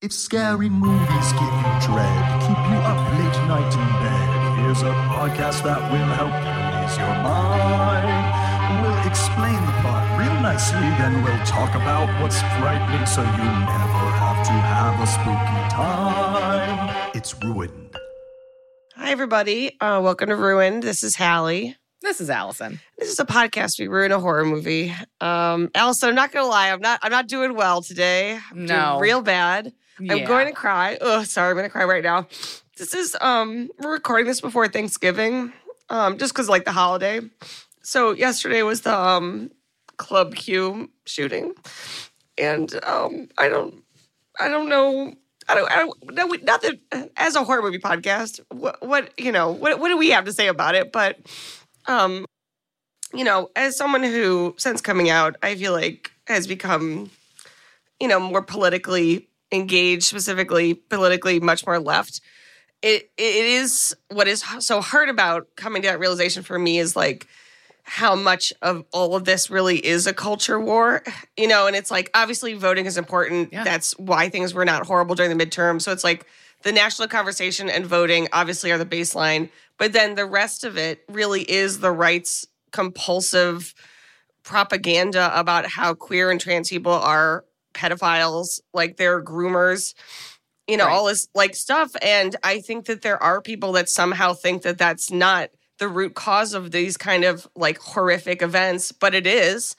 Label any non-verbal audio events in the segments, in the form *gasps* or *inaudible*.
If scary movies give you dread, keep you up late night in bed, here's a podcast that will help you ease your mind. We'll explain the plot real nicely, then we'll talk about what's frightening so you never have to have a spooky time. It's ruined. Hi, everybody. Uh, welcome to Ruined. This is Halle. This is Alison. This is a podcast. We ruin a horror movie. Um, Alison, I'm not gonna lie. I'm not. I'm not doing well today. I'm No. doing real bad. I'm going to cry. Oh, sorry. I'm gonna cry right now. This is. Um, we're recording this before Thanksgiving. Um, just because like the holiday. So yesterday was the um Club Q shooting, and um, I don't. I don't know. I don't. I don't. No, we- not that as a horror movie podcast. What, what you know? What what do we have to say about it? But um, you know, as someone who, since coming out, I feel like has become, you know, more politically engaged, specifically politically much more left. It it is what is so hard about coming to that realization for me is like how much of all of this really is a culture war, you know, and it's like obviously voting is important. Yeah. That's why things were not horrible during the midterm. So it's like the national conversation and voting obviously are the baseline, but then the rest of it really is the right's compulsive propaganda about how queer and trans people are pedophiles, like they're groomers, you know, Right. all this like stuff. And I think that there are people that somehow think that that's not the root cause of these kind of like horrific events, but it is.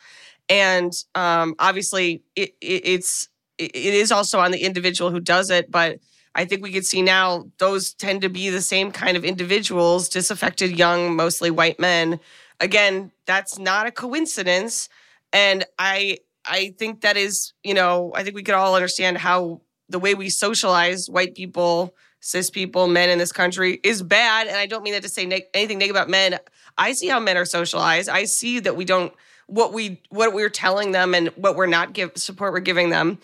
And um, obviously, it, it, it's it it is also on the individual who does it, but I think we could see now those tend to be the same kind of individuals, disaffected young, mostly white men. Again, that's not a coincidence, and I I think that is you know I think we could all understand how the way we socialize white people, cis people, men in this country is bad. And I don't mean that to say neg- anything negative about men. I see how men are socialized. I see that we don't what we what we're telling them and what we're not give support we're giving them.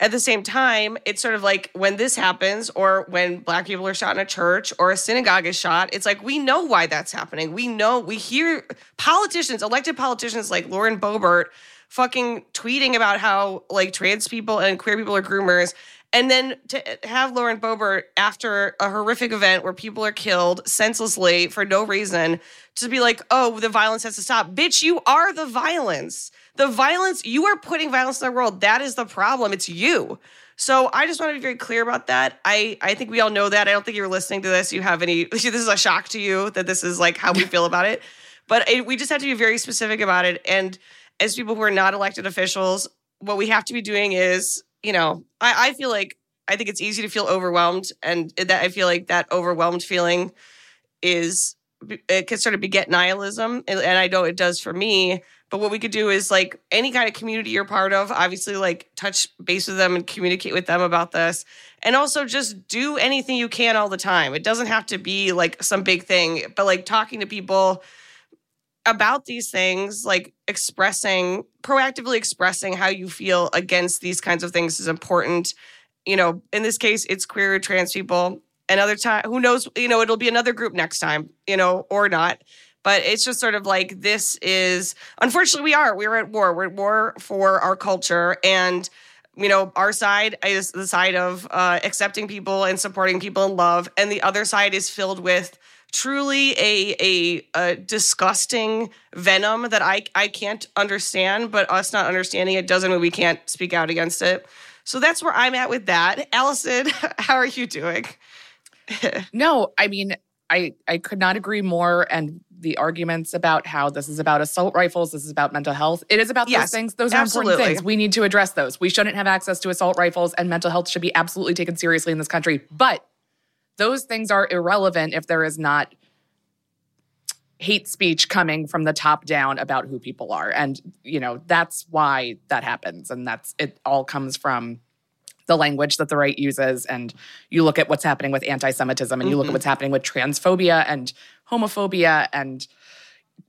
At the same time, it's sort of like when this happens, or when black people are shot in a church or a synagogue is shot, it's like we know why that's happening. We know, we hear politicians, elected politicians like Lauren Boebert, fucking tweeting about how like trans people and queer people are groomers. And then to have Lauren Boebert after a horrific event where people are killed senselessly for no reason to be like, oh, the violence has to stop. Bitch, you are the violence. The violence, you are putting violence in the world. That is the problem. It's you. So I just want to be very clear about that. I, I think we all know that. I don't think you're listening to this. You have any, *laughs* this is a shock to you that this is like how we feel about it. But it, we just have to be very specific about it. And as people who are not elected officials, what we have to be doing is, you know, I, I feel like I think it's easy to feel overwhelmed, and that I feel like that overwhelmed feeling is it can sort of beget nihilism, and, and I know it does for me. But what we could do is like any kind of community you're part of, obviously, like touch base with them and communicate with them about this, and also just do anything you can all the time. It doesn't have to be like some big thing, but like talking to people about these things, like expressing, proactively expressing how you feel against these kinds of things is important. You know, in this case, it's queer or trans people. Another time, who knows, you know, it'll be another group next time, you know, or not. But it's just sort of like this is, unfortunately, we are. We're at war. We're at war for our culture. And, you know, our side is the side of uh, accepting people and supporting people in love. And the other side is filled with truly a, a, a disgusting venom that I, I can't understand, but us not understanding it doesn't mean we can't speak out against it. So that's where I'm at with that. Alison, *laughs* how are you doing? *laughs* No, I mean, I I could not agree more. And the arguments about how this is about assault rifles, this is about mental health. It is about Yes, those things. Those are important things. We need to address those. We shouldn't have access to assault rifles, and mental health should be absolutely taken seriously in this country. But those things are irrelevant if there is not hate speech coming from the top down about who people are. And, you know, that's why that happens. And that's it all comes from the language that the right uses. And you look at what's happening with anti-semitism and you look at mm-hmm. what's happening with transphobia and homophobia and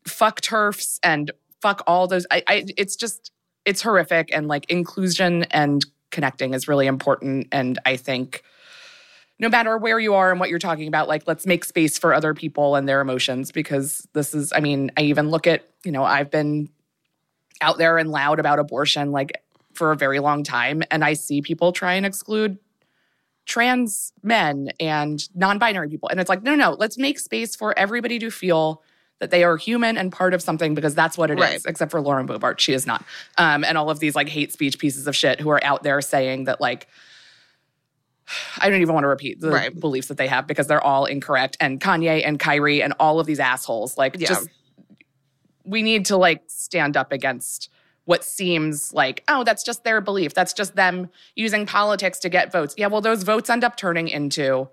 fuck TERFs and fuck all those. I, I it's just it's horrific. And like inclusion and connecting is really important. And i think no matter where you are and what you're talking about like let's make space for other people and their emotions because this is i mean i even look at you know i've been out there and loud about abortion like for a very long time and i see people try and exclude trans men and non-binary people and it's like no no no let's make space for everybody to feel that they are human and part of something because that's what it is. Right. except for lauren boebert she is not um, and all of these like hate speech pieces of shit who are out there saying that like I don't even want to repeat the Right. beliefs that they have because they're all incorrect. And Kanye and Kyrie and all of these assholes, like, Yeah. just we need to like stand up against what seems like, oh, that's just their belief. That's just them using politics to get votes. Yeah, well, those votes end up turning into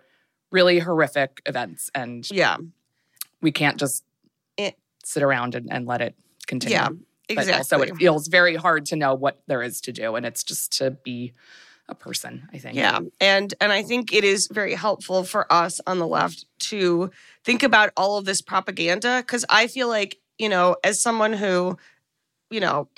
really horrific events, and Yeah. we can't just It- sit around and, and let it continue. Yeah. But Exactly. also, it feels very hard to know what there is to do, and it's just to be a person. I think. Yeah. And and I think it is very helpful for us on the left to think about all of this propaganda cuz I feel like, you know, as someone who, you know,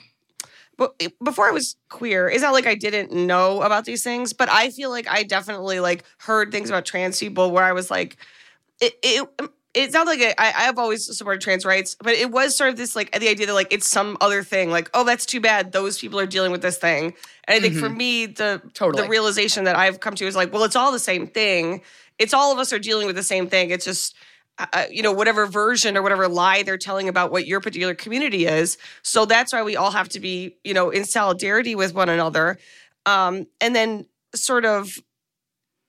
but eh, before I was queer, it's not like I didn't know about these things, but I feel like I definitely like heard things about trans people where I was like it it it's sounds like I, I have always supported trans rights, but it was sort of this like the idea that like it's some other thing, like oh that's too bad those people are dealing with this thing, and I think for me the Totally. the realization that I've come to is like well it's all the same thing, it's all of us are dealing with the same thing, it's just uh, you know whatever version or whatever lie they're telling about what your particular community is, so that's why we all have to be you know in solidarity with one another, um, and then sort of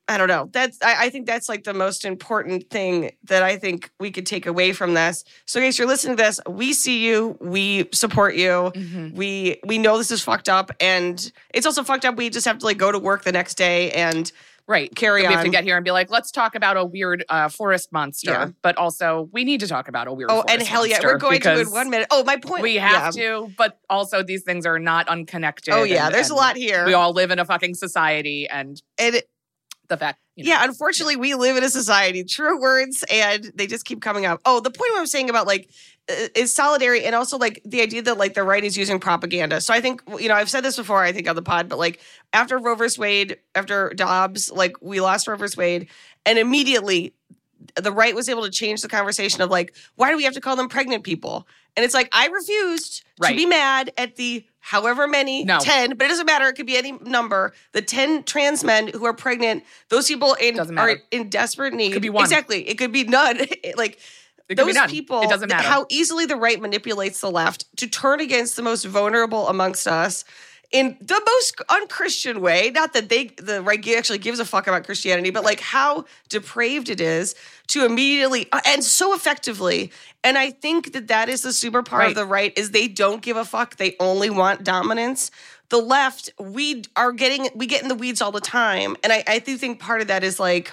I don't know. That's I, I think that's like the most important thing that I think we could take away from this. So, guys, you're listening to this. We see you. We support you. Mm-hmm. We we know this is fucked up, and it's also fucked up. We just have to like go to work the next day and right carry we have to get here and be like let's talk about a weird uh, forest monster Yeah. but also we need to talk about a weird oh, and hell yeah, we're going to in one minute. Oh, my point. we yeah. have to but also these things are not unconnected Oh yeah, and- there's a lot here. we all live in a fucking society and and the fact you know, yeah, unfortunately, we live in a society. True words, and they just keep coming up. Oh, the point I was saying about like is solidarity, and also like the idea that like the right is using propaganda. So I think you know I've said this before. I think on the pod, but like after Roe vs. Wade, after Dobbs, like we lost Roe vs. Wade, and immediately the right was able to change the conversation of like, why do we have to call them pregnant people? And it's like I refused to be mad at the however many No. 10 but it doesn't matter. It could be any number. The 10 trans men who are pregnant those people in, are in desperate need. Could be one. exactly. It could be none. *laughs* Like It those people It doesn't matter. how easily the right manipulates the left to turn against the most vulnerable amongst us in the most unchristian way not that they the right actually gives a fuck about christianity but like how depraved it is to immediately uh, and so effectively. And i think that that is the super part of the right is they don't give a fuck. They only want dominance. The left we are getting we get in the weeds all the time. And i, I do think part of that is like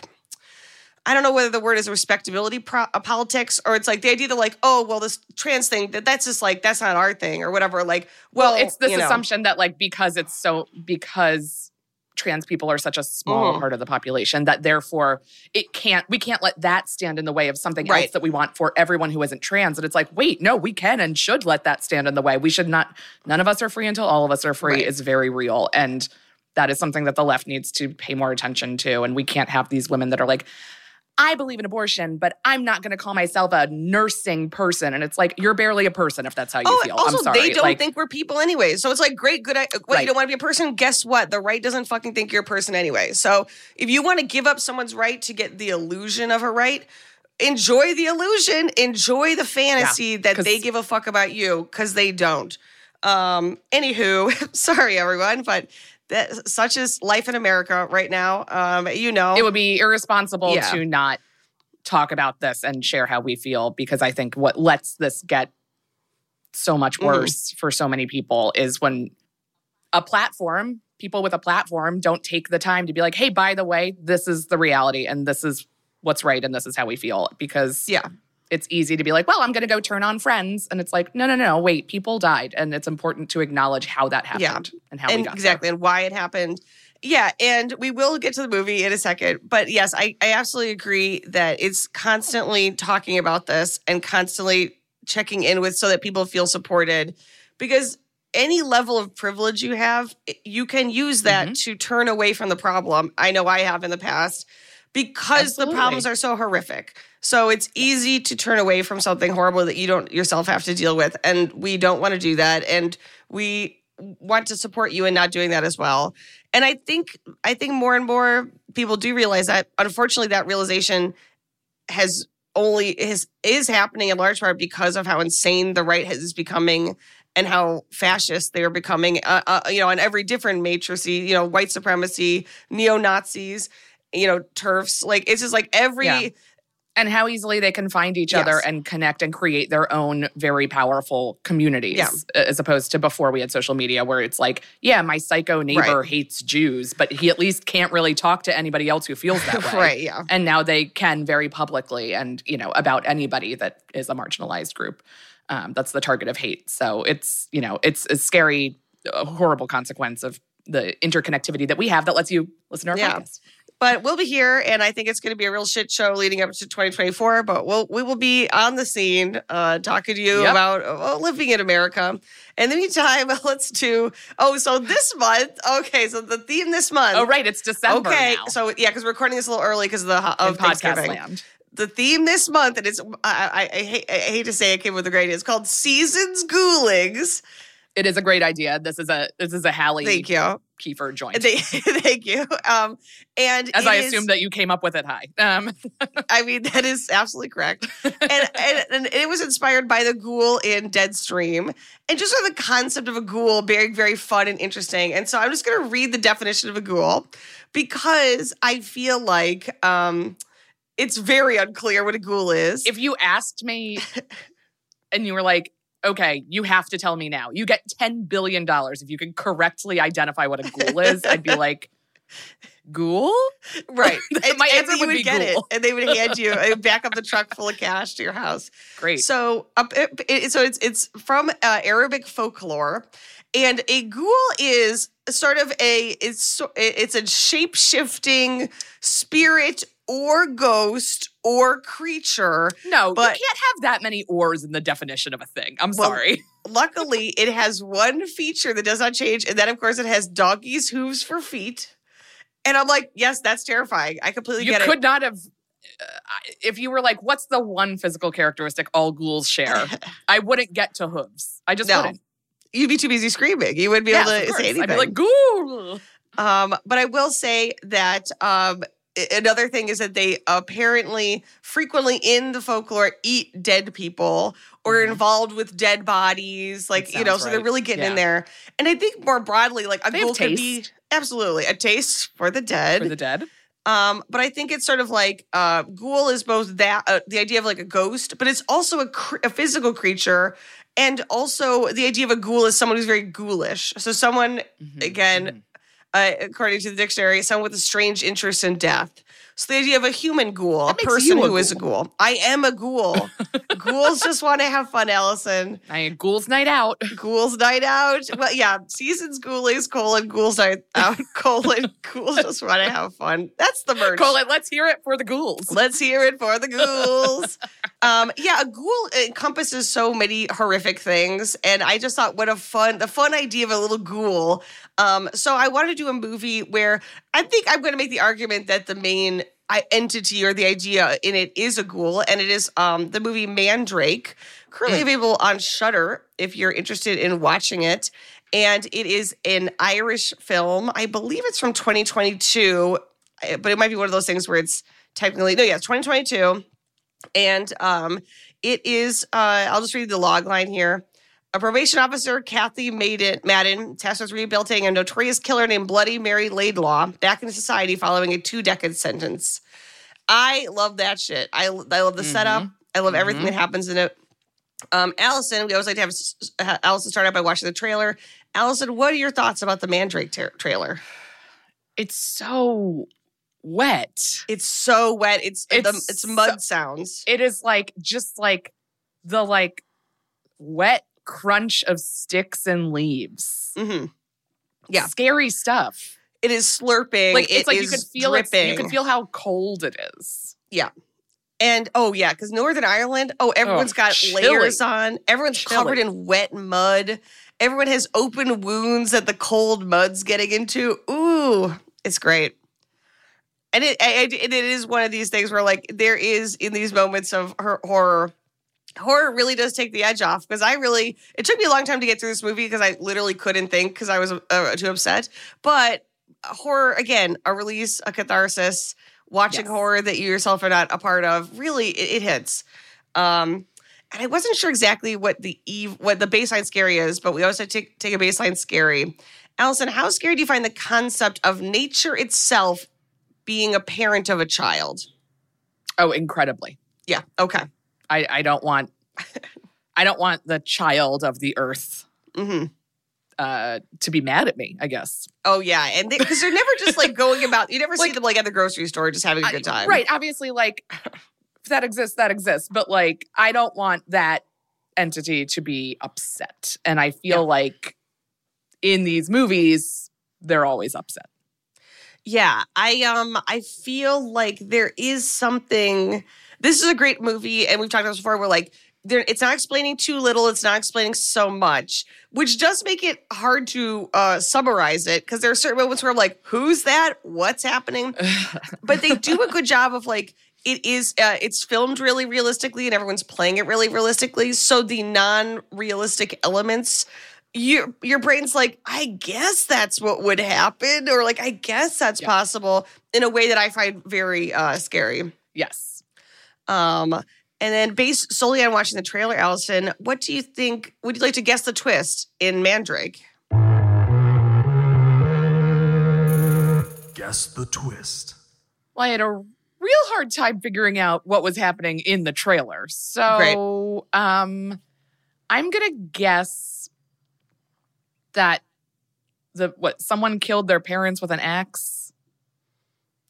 I don't know whether the word is respectability pro- uh, politics or it's like the idea that like oh well this trans thing that that's just like that's not our thing or whatever like well, well it's this you know. assumption that like because it's so because trans people are such a small Mhm. part of the population that therefore it can't we can't let that stand in the way of something Right. else that we want for everyone who isn't trans and it's like wait no we can and should let that stand in the way we should not none of us are free until all of us are free Right. is very real and that is something that the left needs to pay more attention to and we can't have these women that are like I believe in abortion, but I'm not going to call myself a nursing person. And it's like, you're barely a person if that's how you Oh, feel. also I'm sorry. they don't like, think we're people anyway. So it's like great, good. I- What Right. you don't want to be a person? Guess what? The right doesn't fucking think you're a person anyway. So if you want to give up someone's right to get the illusion of a right, enjoy the illusion. Enjoy the fantasy that they give a fuck about you because they don't. Um. Anywho, *laughs* sorry everyone, but that such is life in America right now. Um. You know. it would be irresponsible Yeah. to not talk about this and share how we feel because I think what lets this get so much Mhm. worse for so many people is when a platform, people with a platform don't take the time to be like, hey, by the way, this is the reality and this is what's right and this is how we feel because yeah. It's easy to be like, well, I'm going to go turn on friends. And it's like, no, no, no, wait, people died. And it's important to acknowledge how that happened and how we got exactly and why it happened Yeah, and we will get to the movie in a second. But yes, I, I absolutely agree that it's constantly talking about this and constantly checking in with so that people feel supported. Because any level of privilege you have, you can use that Mm-hmm. to turn away from the problem. I know I have in the past because the problems are so horrific. So it's easy to turn away from something horrible that you don't yourself have to deal with. And we don't want to do that. And we want to support you in not doing that as well. And I think I think more and more people do realize that. Unfortunately, that realization has only is is happening in large part because of how insane the right is becoming and how fascist they are becoming. Uh, uh, you know, on every different matrix, you know, white supremacy, neo Nazis, you know, TERFs. Like it's just like every. Yeah. And how easily they can find each Yes. other and connect and create their own very powerful communities Yeah. as opposed to before we had social media where it's like yeah my psycho neighbor Right. hates jews but he at least can't really talk to anybody else who feels that *laughs* way Right, yeah. and now they can very publicly and you know about anybody that is a marginalized group um, that's the target of hate so it's you know it's a scary a horrible consequence of the interconnectivity that we have that lets you listen to our Yeah. podcast But we'll be here, and I think it's going to be a real shit show leading up to 2024. But we'll we will be on the scene, uh, talking to you Yep. about uh, living in America. In the meantime, *laughs* let's do. Oh, so this month, okay. So the theme this month. oh right it's december Okay, now so yeah, because we're recording this a little early because of the in of podcast Thanksgiving. land The theme this month, and it's I, I, I, hate, I hate to say it came with a great idea. It's called Seasons Ghoulings. It is a great idea. This is a this is a Halle Thank you, Kiefer joint. thank, *laughs* thank you. Um, and As I is- assume that you came up with it high. Um, *laughs* I mean, that is absolutely correct. and, and, *laughs* and it was inspired by the ghoul in Deadstream and just sort of the concept of a ghoul being very fun and interesting. And so I'm just going to read the definition of a ghoul because I feel like um, it's very unclear what a ghoul is. if you asked me and you were like, okay, you have to tell me now. You get $10 billion if you can correctly identify what a ghoul is. I'd be like, ghoul? *laughs* right. *laughs* And, My answer would would be get ghoul. it. And they would hand you, uh, *laughs* back up the truck full of cash to your house. Great. So, up, it, it- so it's it's from uh, Arabic folklore, and a ghoul is sort of a it's it's a shape shifting spirit or ghost or creature. no, but- you can't have that many ors in the definition of a thing. I'm Well, sorry. *laughs* Luckily, it has one feature that does not change, and then of course it has doggies' hooves for feet. And I'm like, yes, that's terrifying. I completely You get it. You could not have. Uh, if you were like, what's the one physical characteristic all ghouls share? *laughs* I wouldn't get to hooves. I just No. wouldn't. You'd be too busy screaming. You wouldn't be able to say anything. I'd be like, ghoul. Um, but I will say that um, another thing is that they apparently frequently in the folklore eat dead people or Mhm. involved with dead bodies. Like, you know, so they're really getting in there. And I think more broadly, like a They could be absolutely a taste for the dead. For the dead. Um, but I think it's sort of like uh, ghoul is both that uh, the idea of like a ghost, but it's also a, cr- a physical creature, and also the idea of a ghoul is someone who's very ghoulish. So someone, Mhm, again, mhm. Uh, according to the dictionary, someone with a strange interest in death. So the idea of a human ghoul, a That person a who is a ghoul. ghoul. I am a ghoul. *laughs* Ghouls just want to have fun, Alison. I ghouls night out. Ghouls night out. Well, yeah, seasons ghoulies, colon, ghouls night out, *laughs* colon, ghouls just want to have fun. That's the merch. Colin, let's hear it for the ghouls. Let's hear it for the ghouls. um, yeah, a ghoul encompasses so many horrific things, and I just thought, what a fun, the fun idea of a little ghoul. Um, so I wanted to do a movie where I think I'm going to make the argument that the main entity or the idea in it is a ghoul, and it is um, the movie Mandrake, currently Mm. available on Shudder if you're interested in watching it. And it is an Irish film. I believe it's from 2022, eh, but it might be one of those things where it's technically no, yeah, it's 2022, and um, it is. Uh, I'll just read the log line here. A probation officer, Kathy Madden, Madden, tasked with rebuilding a notorious killer named Bloody Mary Laidlaw back into society following a two-decade sentence. I love that shit. I, I love the setup. I love everything Mhm. that happens in it. Um, Alison, we always like to have Alison start out by watching the trailer. Alison, what are your thoughts about the Mandrake tra- trailer? It's so wet. It's so wet. It's it's, the, it's mud so- sounds. It is like just like the like wet crunch of sticks and leaves. hmm Yeah. Scary stuff. It is slurping. Like it's it like you could feel it. You could feel how cold it is. Yeah. And oh yeah, because Northern Ireland, oh everyone's got chilly. layers on. Everyone's Chilly. covered in wet mud. Everyone has open wounds that the cold mud's getting into. Ooh, it's great. And it, I- I- it is one of these things where like there is in these moments of her horror, horror really does take the edge off because I really it took me a long time to get through this movie because I literally couldn't think because I was uh, too upset. But horror again, a release, a catharsis. Watching Yes. horror that you yourself are not a part of, really, it, it hits. Um, and I wasn't sure exactly what the eve, what the baseline scary is, but we also take take a baseline scary. Alison, how scary do you find the concept of nature itself being a parent of a child? Oh, incredibly. Yeah. Okay. I, I don't want *laughs* I don't want the child of the earth hmm uh to be mad at me, I guess. Oh yeah, and because they, are never just like going about. You never see them like at the grocery store just having a good time. Right. Obviously, like if *laughs* that exists, that exists. But like I don't want that entity to be upset. And I feel Yeah. like in these movies, they're always upset. Yeah, I um I feel like there is something this is a great movie and we've talked about this before where like there it's not explaining too little, it's not explaining so much, which does make it hard to uh summarize it because there are certain moments where I'm like, who's that? What's happening? *laughs* but they do a good job of like it is uh, it's filmed really realistically and everyone's playing it really realistically so the non-realistic elements your your brain's like i guess that's what would happen or like i guess that's Yeah. possible in a way that i find very uh scary yes. um and then based solely on watching the trailer alison what do you think would you like to guess the twist in mandrake Guess the twist. Well, I had a real hard time figuring out what was happening in the trailer. So um I'm gonna guess that the what someone killed their parents with an axe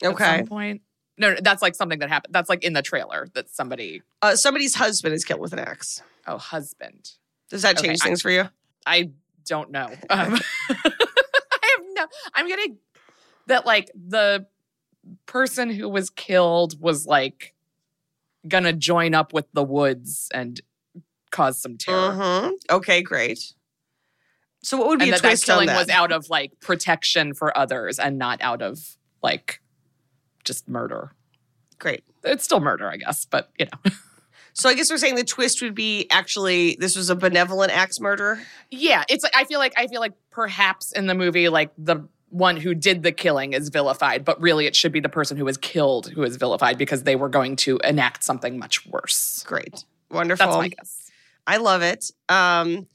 at okay some point. No, no, that's like something that happened. That's like in the trailer that somebody uh somebody's husband is killed with an axe oh husband. does that Okay, change I- things for you I don't know. Um, *laughs* I have no. I'm gonna that like the person who was killed was like gonna join up with the woods and cause some terror. Mhm. okay great so what would be And a that, that twist on killing that was out of like protection for others and not out of like just murder. great It's still murder, I guess, but you know. *laughs* So I guess we're saying the twist would be actually this was a benevolent axe murder. Yeah, it's like I feel like I feel like perhaps in the movie like the one who did the killing is vilified, but really it should be the person who was killed who is vilified because they were going to enact something much worse. Great, wonderful. That's my guess. I love it. Um,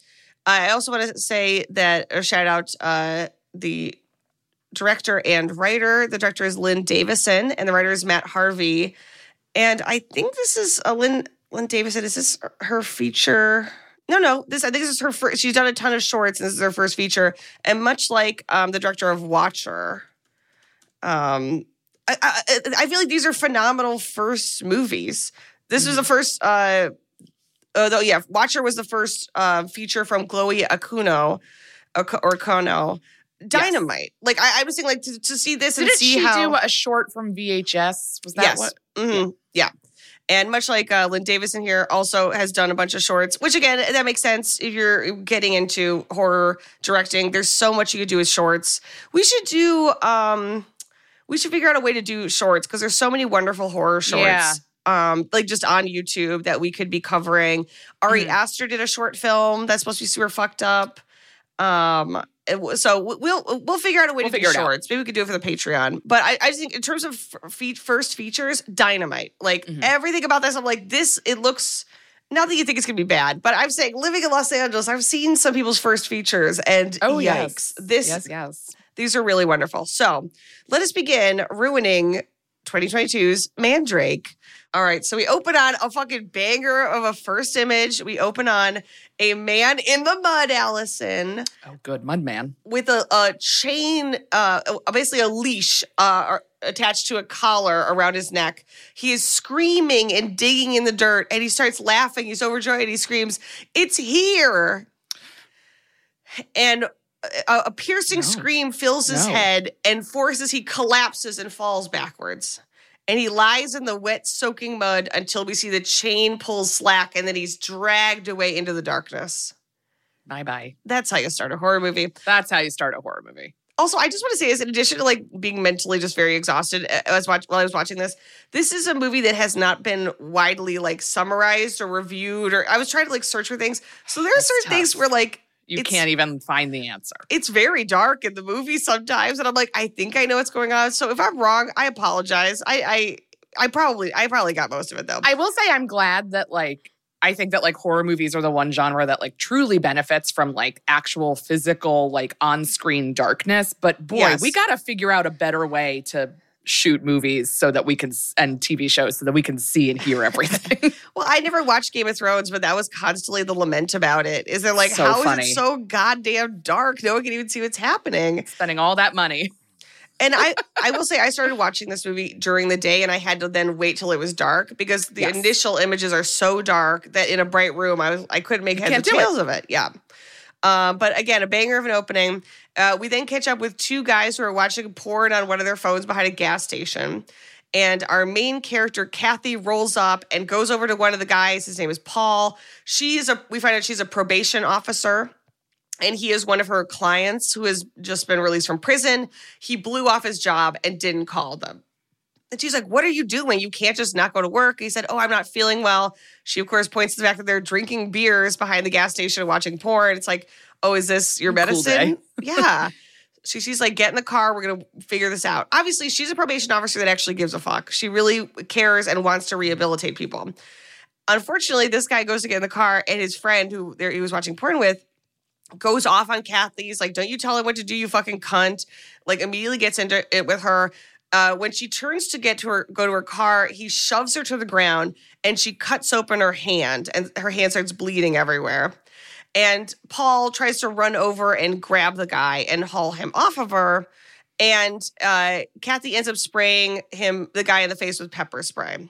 I also want to say that or shout out uh, the director and writer. The director is Lynne Davison, and the writer is Matt Harvey. And I think this is a Lynn Lynn Davison. Is this her feature? No, no. This I think this is her first. She's done a ton of shorts, and this is her first feature. And much like um, the director of Watcher, um, I, I, I feel like these are phenomenal first movies. This was the first. Uh, although yeah, Watcher was the first uh, feature from Chloe Okuno or Kono. Dynamite. Like I, I was saying, like to, to see this and Didn't see she how do a short from VHS? Was that yes, what? Mhm. yeah. And much like uh, Lynne Davison here, also has done a bunch of shorts, which again that makes sense if you're getting into horror directing. There's so much you could do with shorts. We should do. um We should figure out a way to do shorts because there's so many wonderful horror shorts. Yeah. Um, like just on YouTube that we could be covering. Ari Mhm. Aster did a short film that's supposed to be super fucked up. Um, so we- we'll we'll figure out a way We'll to do figure it out. Maybe we could do it for the Patreon. But I, I think in terms of fe- first features, dynamite. Like Mhm. everything about this, I'm like this. It looks. Not that you think it's gonna be bad, but I'm saying living in Los Angeles, I've seen some people's first features, and Oh yikes, yes, this yes, yes. these are really wonderful. So let us begin ruining 2022's Mandrake. All right, so we open on a fucking banger of a first image. We open on a man in the mud, Alison, Oh, good, mud man with a, a chain, uh, basically a leash uh, attached to a collar around his neck. He is screaming and digging in the dirt, and he starts laughing. He's overjoyed. He screams, "It's here!" And a, a piercing No. scream fills his No. head and forces he collapses and falls backwards. And he lies in the wet, soaking mud until we see the chain pulls slack and then he's dragged away into the darkness. Bye bye. That's how you start a horror movie. That's how you start a horror movie. Also, I just want to say, is in addition to like being mentally just very exhausted uh, as watch while I was watching this, this is a movie that has not been widely like summarized or reviewed. Or I was trying to like search for things, so there are That's certain things where like You It's- can't even find the answer. it's very dark in the movie sometimes, and I'm like, I think I know what's going on. So if I'm wrong, I apologize. I I I probably I probably got most of it though. I will say I'm glad that like I think that like horror movies are the one genre that like truly benefits from like actual physical like on-screen darkness. But boy, Yes. we got to figure out a better way to shoot movies so that we can and TV shows so that we can see and hear everything. *laughs* well, I never watched Game of Thrones, but that was constantly the lament about it. Is they're like, So how is funny. it so goddamn dark? No one can even see what's happening. Spending all that money. And I, *laughs* I will say, I started watching this movie during the day, and I had to then wait till it was dark because the Yes. initial images are so dark that in a bright room, I was I couldn't make heads or can't it. tails of it. Yeah. Um, but again, a banger of an opening. Uh, we then catch up with two guys who are watching porn on one of their phones behind a gas station. And our main character, Kathy, rolls up and goes over to one of the guys. His name is Paul. She is a, we find out she's a probation officer and he is one of her clients who has just been released from prison. He blew off his job and didn't call them. And she's like, What are you doing? You can't just not go to work. He said, Oh, I'm not feeling well. She, of course, points to the fact that they're drinking beers behind the gas station and watching porn. It's like, Oh, is this your medicine? day. *laughs* yeah. She, she's like, Get in the car. We're going to figure this out. Obviously, she's a probation officer that actually gives a fuck. She really cares and wants to rehabilitate people. Unfortunately, this guy goes to get in the car, and his friend, who there he was watching porn with, goes off on Kathy. He's like, "Don't you tell him what to do, you fucking cunt!" Like immediately gets into it with her. Uh, when she turns to get to her, go to her car, he shoves her to the ground, and she cuts open her hand, and her hand starts bleeding everywhere. And Paul tries to run over and grab the guy and haul him off of her. And uh, Kathy ends up spraying him, the guy in the face with pepper spray.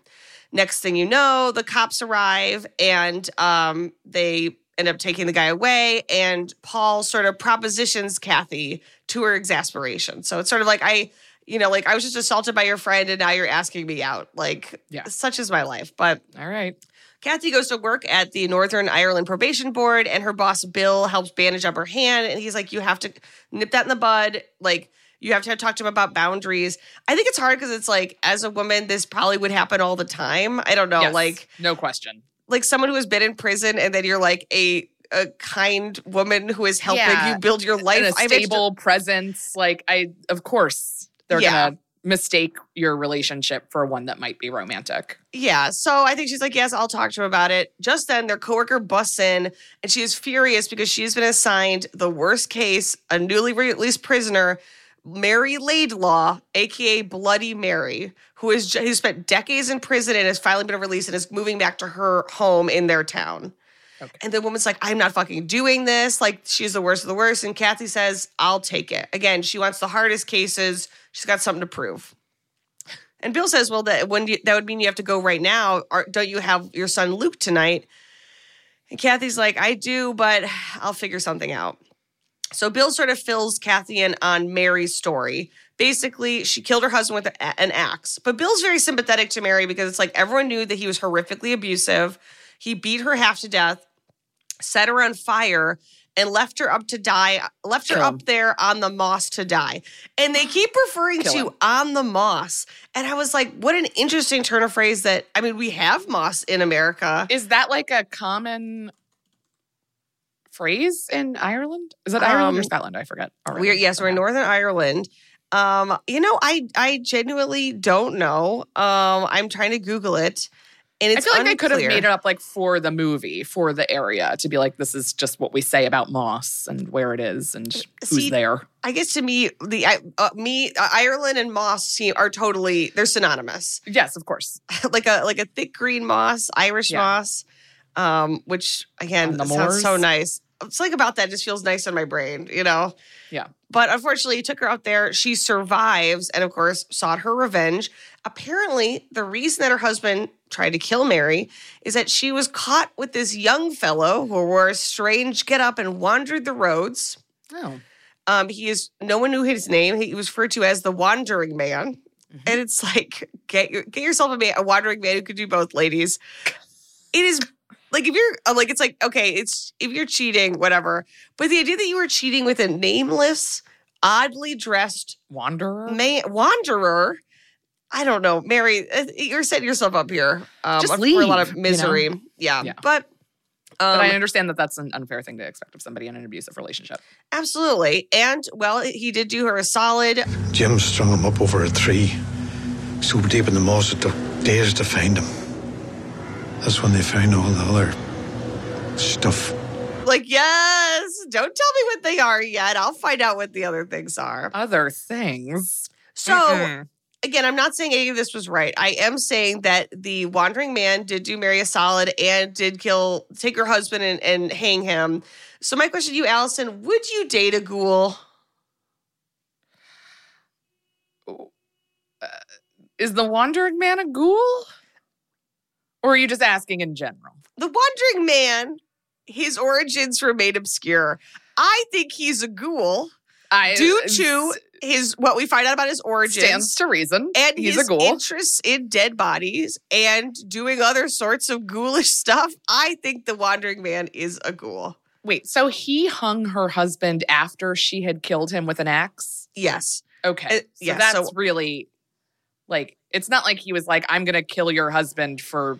Next thing you know, the cops arrive and um, they end up taking the guy away. And Paul sort of propositions Kathy to her exasperation. So it's sort of like, I, you know, like I was just assaulted by your friend and now you're asking me out. Like, Yeah. such is my life. But All right. Kathy goes to work at the Northern Ireland Probation Board, and her boss Bill helps bandage up her hand. And he's like, "You have to nip that in the bud. Like, you have to talk to him about boundaries." I think it's hard because it's like, as a woman, this probably would happen all the time. I don't know, Yes. like, no question. like someone who has been in prison, and then you're like a a kind woman who is helping Yeah. you build your life. And a I stable presence. Like I of course they're Yeah. gonna mistake your relationship for one that might be romantic. Yeah. So I think she's like, yes, I'll talk to him about it. Just then, their coworker busts in and she is furious because she's been assigned the worst case, a newly released prisoner, Mary Laidlaw, aka Bloody Mary, who is who spent decades in prison and has finally been released and is moving back to her home in their town. Okay. And the woman's like, I'm not fucking doing this. Like, she's the worst of the worst. And Kathy says, I'll take it. Again, she wants the hardest cases. She's got something to prove. And Bill says, "Well, that when you, that would mean you have to go right now. Or don't you have your son Luke tonight?" And Kathy's like, "I do, but I'll figure something out." So Bill sort of fills Kathy in on Mary's story. Basically, she killed her husband with an axe. But Bill's very sympathetic to Mary because it's like everyone knew that he was horrifically abusive. He beat her half to death, set her on fire, and left her up to die, left her him. up there on the moss to die. And they keep *sighs* referring Kill to him. on the moss. And I was like, what an interesting turn of phrase that, I mean, we have moss in America. Is that like a common phrase in Ireland? Is that Ireland or Um, Scotland? I forget. already. We're yes, we're in Northern Ireland. Um, you know, I I genuinely don't know. Um, I'm trying to Google it, and I it's feel like they could have made it up like for the movie, for the area, to be like, this is just what we say about Moss and where it is and who's See, there. I guess to me, the uh, me uh, Ireland and moss seem, are totally they're synonymous. Yes, of course. *laughs* like a like a thick green moss, Irish Yeah. moss, um, which again sounds so nice. It's like about that just feels nice in my brain, you know. Yeah. But unfortunately, he took her out there. She survives, and of course, sought her revenge. Apparently, the reason that her husband tried to kill Mary is that she was caught with this young fellow who wore a strange get up and wandered the roads. Oh. Um, he is no one knew his name. He was referred to as the Wandering Man, Mhm. and it's like get your, get yourself a man, a wandering man who could do both, ladies. It is like if you're uh, like it's like okay, it's if you're cheating, whatever. But the idea that you were cheating with a nameless, oddly dressed Wanderer. man, wanderer. I don't know, Mary. uh, You're setting yourself up here um, Just for a lot leave, of you know? misery. Yeah, Yeah. but. Um, but I understand that that's an unfair thing to expect of somebody in an abusive relationship. Absolutely. And well, he did do her a solid. Jim strung him up over a tree, so deep in the moss it took days to find him. That's when they found all the other stuff. Like, yes, don't tell me what they are yet. I'll find out what the other things are. Other things. So, Mm-mm. again, I'm not saying any of this was right. I am saying that the wandering man did do Mary a solid and did kill, take her husband and, and hang him. So, my question to you, Alison, would you date a ghoul? is the wandering man a ghoul? Or are you just asking in general? The wandering man, his origins remain obscure. I think he's a ghoul I due to his what we find out about his origins. stands to reason. and he's his a ghoul. interests in dead bodies and doing other sorts of ghoulish *laughs* stuff, I think the Wandering Man is a ghoul. Wait, so he hung her husband after she had killed him with an axe? Yes. Okay. Uh, so yeah, that's so- really like it's not like he was like, I'm gonna kill your husband for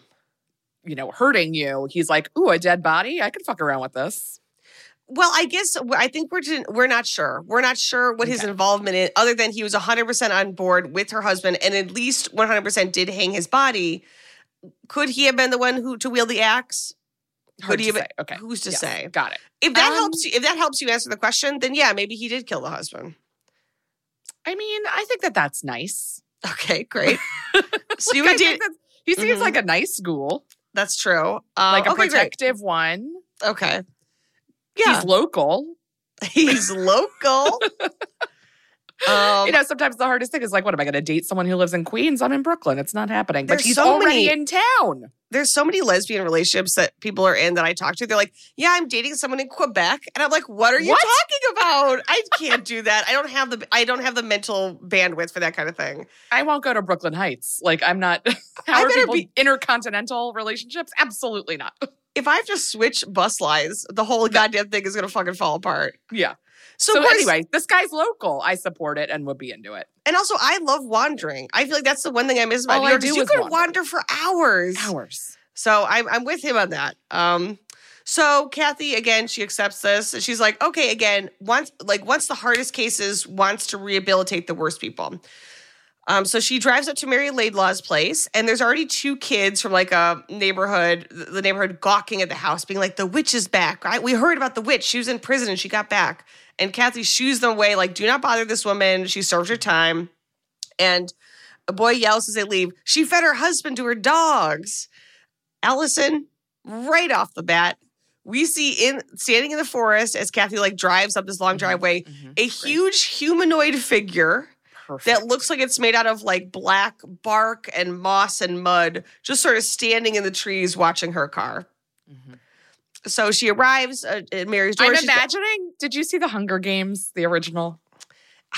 you know, hurting you. He's like, ooh, a dead body? I can fuck around with this. Well, I guess I think we're we're not sure. We're not sure what his involvement is, other than he was 100% on board with her husband and at least 100% did hang his body. Could he have been the one who to wield the axe? Hard Could to he have? say. Okay. Who's to Yes, say? Got it. If that Um, helps you, if that helps you answer the question, then yeah, maybe he did kill the husband. I mean, I think that that's nice. Okay, great. *laughs* so you Like, I would think date. that's- he seems Mhm. like a nice ghoul, That's true. Uh, like a okay, great. protective one. Okay. Yeah. *laughs* He's local. He's *laughs* local. Um, you know, sometimes the hardest thing is like, what am I going to date someone who lives in Queens? I'm in Brooklyn. It's not happening. But There's he's so already many- in town. there's so many lesbian relationships that people are in that I talk to. They're like, "Yeah, I'm dating someone in Quebec," and I'm like, "What are you What? talking about? I can't do that. I don't have the I don't have the mental bandwidth for that kind of thing." I won't go to Brooklyn Heights. Like, I'm not. *laughs* I How are better people be- intercontinental relationships? Absolutely not. *laughs* If I have to switch bus lines, the whole goddamn thing is gonna fucking fall apart. yeah. So, So, anyway, this guy's local. I support it and would be into it. and also I love wandering. I feel like that's the one thing I miss about All New I do you could wander. wander for hours. Hours. So I'm I'm with him on that. Um so Kathy again she accepts this she's like okay again once like once the hardest cases wants to rehabilitate the worst people. Um so she drives up to Mary Laidlaw's place and there's already two kids from like a neighborhood the neighborhood gawking at the house being like the witch is back. Right? We heard about the witch. She was in prison and she got back. And Kathy shoos them away like do not bother this woman. She served her time. And a boy yells as they leave, she fed her husband to her dogs. Alison, right off the bat, we see in standing in the forest as Kathy like drives up this long mm-hmm. driveway, mm-hmm. a huge humanoid figure Perfect. that looks like it's made out of like black bark and moss and mud, just sort of standing in the trees watching her car. Mm-hmm. So she arrives uh, at Mary's door. I'm She's- imagining. Did you see the Hunger Games, the original?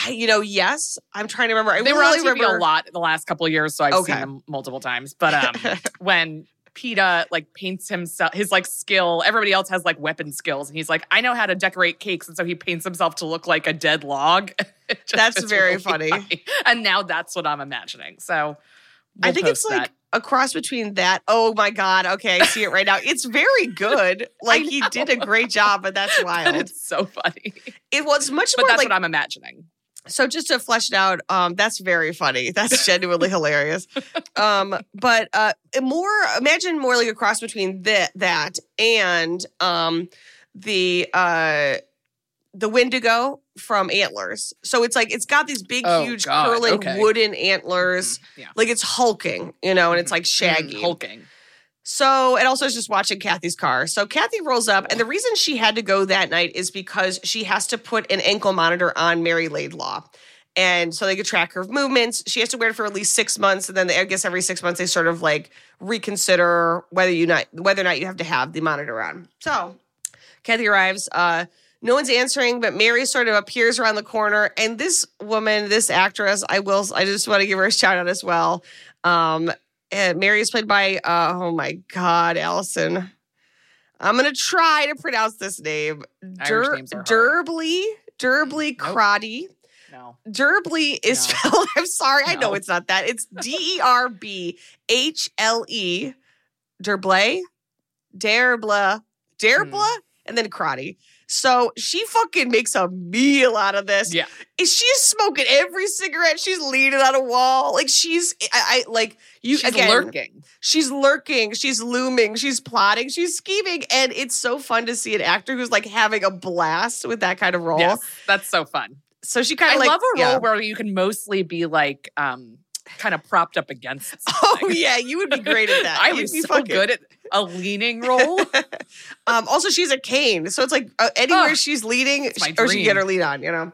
I, you know, yes, I'm trying to remember. I they were really on TV remember. a lot the last couple of years, so I've Okay. seen them multiple times. But um, *laughs* when Peeta like paints himself, his like skill, everybody else has like weapon skills, and he's like, I know how to decorate cakes, and so he paints himself to look like a dead log. *laughs* Just That's very really funny. And now that's what I'm imagining. So I we'll think it's like that. A cross between that. Oh my god! Okay, I see it right now. *laughs* It's very good. Like he did a great job, but that's *laughs* But wild. it's so funny. It was much But more that's like what I'm imagining. so. Just to flesh it out, um, that's very funny. That's genuinely *laughs* hilarious. Um, but uh, more imagine more like a cross between that that and um the uh the Wendigo from Antlers. So it's like it's got these big, Oh, huge, God, curling okay. wooden antlers. Yeah. Like it's hulking, you know, and it's like shaggy. Mm, hulking. So, and also is just watching Kathy's car. So Kathy rolls up, and the reason she had to go that night is because she has to put an ankle monitor on Mary Laidlaw. And so they could track her movements. She has to wear it for at least six months, and then they, I guess every six months they sort of like reconsider whether you not whether or not you have to have the monitor on. So Kathy arrives. Uh, No one's answering, but Mary sort of appears around the corner. And this woman, this actress, I will, I just want to give her a shout out as well. Um, and Mary is played by, uh, oh my God, Alison. I'm gonna try to pronounce this name. Dur- names are hard. Durbly, Durbly Nope. Crotty. No. Durbly is No. spelled. *laughs* I'm sorry, I know it's not that. It's D E R B H L E. Derblay, Derbla, Derbla, Hmm. and then Crotty. So she fucking makes a meal out of this. Yeah. And she's smoking every cigarette. She's leaning on a wall. Like she's, I, I like you She's again. lurking. She's lurking. She's looming. She's plotting. She's scheming, and it's so fun to see an actor who's like having a blast with that kind of role. Yes, that's so fun. So she kind I of like love a role yeah. where you can mostly be like um kind of propped up against. *laughs* Oh yeah, you would be great at *laughs* that. I You'd was be so fucking- good at a leaning role. *laughs* Um, also, she's a cane, so it's like uh, anywhere Ugh, she's leading, my or she can get her lead on. You know.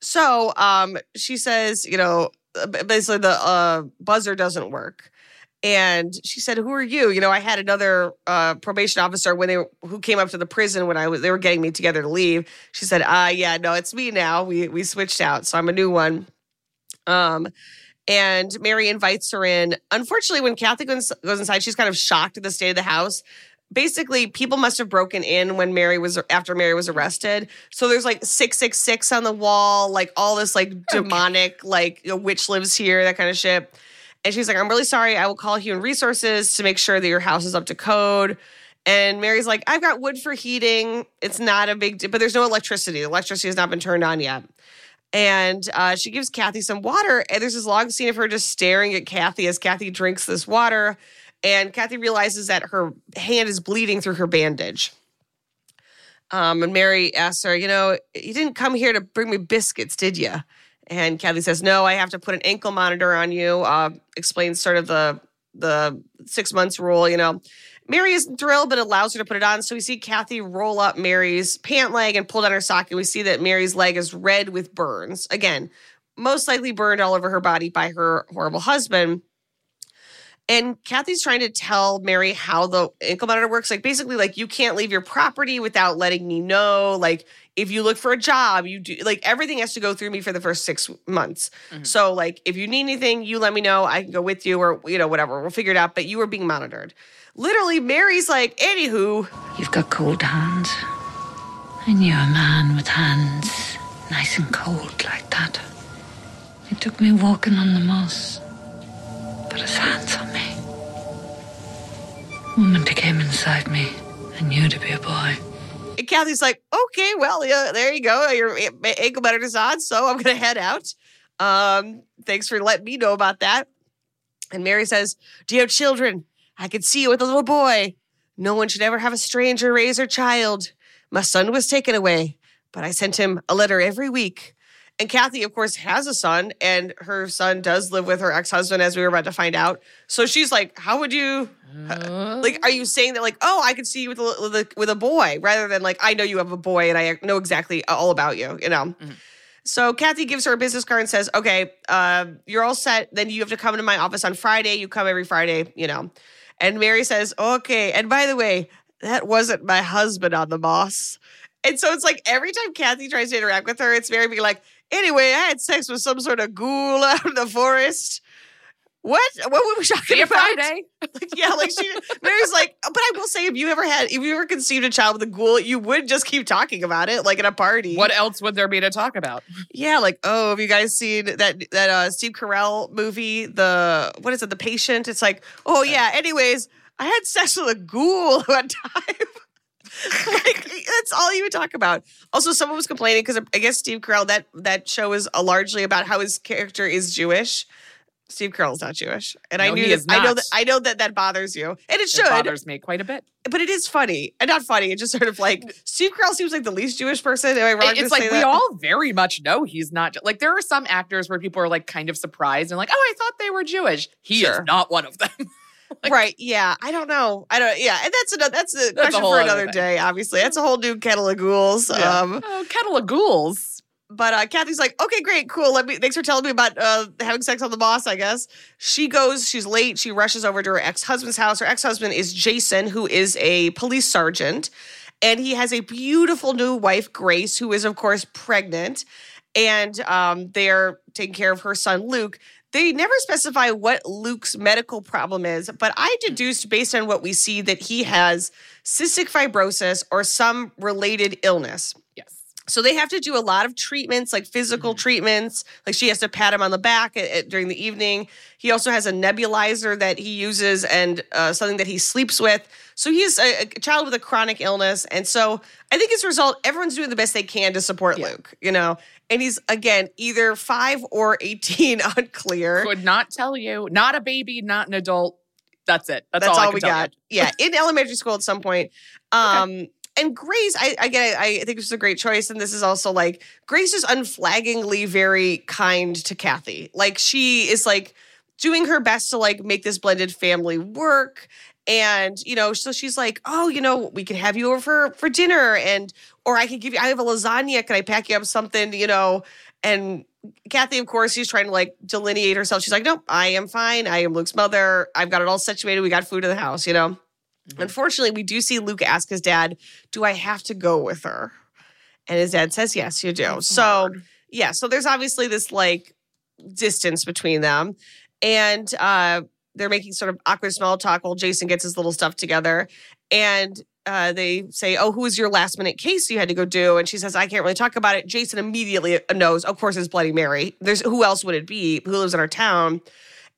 So um, she says, you know, uh, basically the uh, buzzer doesn't work. And she said, "Who are you?" You know, I had another uh, probation officer when they were, who came up to the prison when I was they were getting me together to leave. She said, "Ah, yeah, no, it's me now. We we switched out, so I'm a new one." Um, and Mary invites her in. Unfortunately, when Kathy goes, goes inside, she's kind of shocked at the state of the house. Basically, people must have broken in when Mary was after Mary was arrested. So there's like six six six on the wall, like all this like oh, demonic, like you know, witch lives here, that kind of shit. And she's like, I'm really sorry. I will call Human Resources to make sure that your house is up to code. And Mary's like, I've got wood for heating. It's not a big deal, but there's no electricity. The electricity has not been turned on yet. And uh, she gives Kathy some water. And there's this long scene of her just staring at Kathy as Kathy drinks this water. And Kathy realizes that her hand is bleeding through her bandage. Um, and Mary asks her, You know, you didn't come here to bring me biscuits, did you? And Kathy says, No, I have to put an ankle monitor on you. Uh, explains sort of the the six months rule, you know. Mary isn't thrilled, but allows her to put it on. So we see Kathy roll up Mary's pant leg and pull down her sock, and we see that Mary's leg is red with burns. Again, most likely burned all over her body by her horrible husband. And Kathy's trying to tell Mary how the ankle monitor works. Like basically, like you can't leave your property without letting me know. Like if you look for a job, you do like everything has to go through me for the first six months. Mm-hmm. So like if you need anything, you let me know. I can go with you or you know, whatever. We'll figure it out. But you are being monitored. Literally, Mary's like, anywho, You've got cold hands. I knew a man with hands nice and cold like that. He took me walking on the moss, put his hands on me. Moment came inside me, I knew to be a boy. And Kathy's like, okay, well, yeah, there you go. Your ankle monitor's on, so I'm gonna head out. Um, thanks for letting me know about that. And Mary says, Do you have children? I could see you with a little boy. No one should ever have a stranger raise her child. My son was taken away, but I sent him a letter every week. And Kathy, of course, has a son, and her son does live with her ex husband, as we were about to find out. So she's like, How would you? Like, are you saying that, like, oh, I could see you with a, with a with a boy, rather than like, I know you have a boy and I know exactly all about you, you know? So Kathy gives her a business card and says, "Okay, uh, you're all set. Then you have to come to my office on Friday. You come every Friday, you know." And Mary says, "Okay." And by the way, that wasn't my husband on the moss. And so it's like every time Kathy tries to interact with her, it's Mary being like, "Anyway, I had sex with some sort of ghoul *laughs* out in the forest." What? What were we talking about? Friday. Like, *laughs* *laughs* yeah, like she Mary's like, but I will say if you ever had if you ever conceived a child with a ghoul, you would just keep talking about it, like at a party. What else would there be to talk about? Yeah, like oh, have you guys seen that that uh Steve Carell movie? The what is it? The Patient. It's like oh yeah. Anyways, I had sex with a ghoul one time. *laughs* like that's all you would talk about. Also, someone was complaining because I guess Steve Carell that that show is uh, largely about how his character is Jewish. Steve Carell's not Jewish, and I knew that, I know that I know that that bothers you, and it should It bothers me quite a bit. but it is funny and not funny. It's just sort of like Steve Carell seems like the least Jewish person. Am I wrong? It- It's like we that? all very much know he's not. Like there are some actors where people are like kind of surprised and like, oh, I thought they were Jewish. He Sure. is not one of them. *laughs* *laughs* right? Yeah, I don't know. I don't. Yeah, and that's another. That's a a question whole for another day. Obviously, that's a whole new kettle of ghouls. Yeah. Um, oh, kettle of ghouls. but uh, Kathy's like, okay, great, cool. Let me. Thanks for telling me about uh, having sex on the moss. I guess she goes. She's late. She rushes over to her ex husband's house. Her ex husband is Jason, who is a police sergeant. And he has a beautiful new wife, Grace, who is, of course, pregnant. And um, they're taking care of her son, Luke. They never specify what Luke's medical problem is, but I hmm. deduced based on what we see that he has cystic fibrosis or some related illness. Yes. So they have to do a lot of treatments, like physical treatments. Like she has to pat him on the back at, at- during the evening. He also has a nebulizer that he uses and uh, something that he sleeps with. So he's a, a child with a chronic illness, and so I think as a result, everyone's doing the best they can to support Luke. You know, and he's again either five or eighteen, *laughs* unclear. Could not tell you. Not a baby, not an adult. That's it. That's, That's, all, I all, we tell got. Yeah, in elementary school at some point. *laughs* Um, And Grace, I again, I think this is a great choice, and this is also like Grace is unflaggingly very kind to Kathy. Like she is like doing her best to like make this blended family work. And you know, so she's like, "Oh, you know, we can have you over for for dinner, and or I can give you. I have a lasagna. Can I pack you up something? You know?" And Kathy, of course, she's trying to like delineate herself. She's like, "Nope, I am fine. I am Luke's mother. I've got it all situated. We got food in the house. You know." Unfortunately, we do see Luke ask his dad, "Do I have to go with her?" And his dad says, "Yes, you do." so, yeah, so there's obviously this like distance between them, and uh, they're making sort of awkward small talk while Jason gets his little stuff together, and. Uh, they say, "Oh, who was your last minute case you had to go do?" And she says, "I can't really talk about it." Jason immediately knows, of course, it's Bloody Mary. There's who else would it be? Who lives in our town?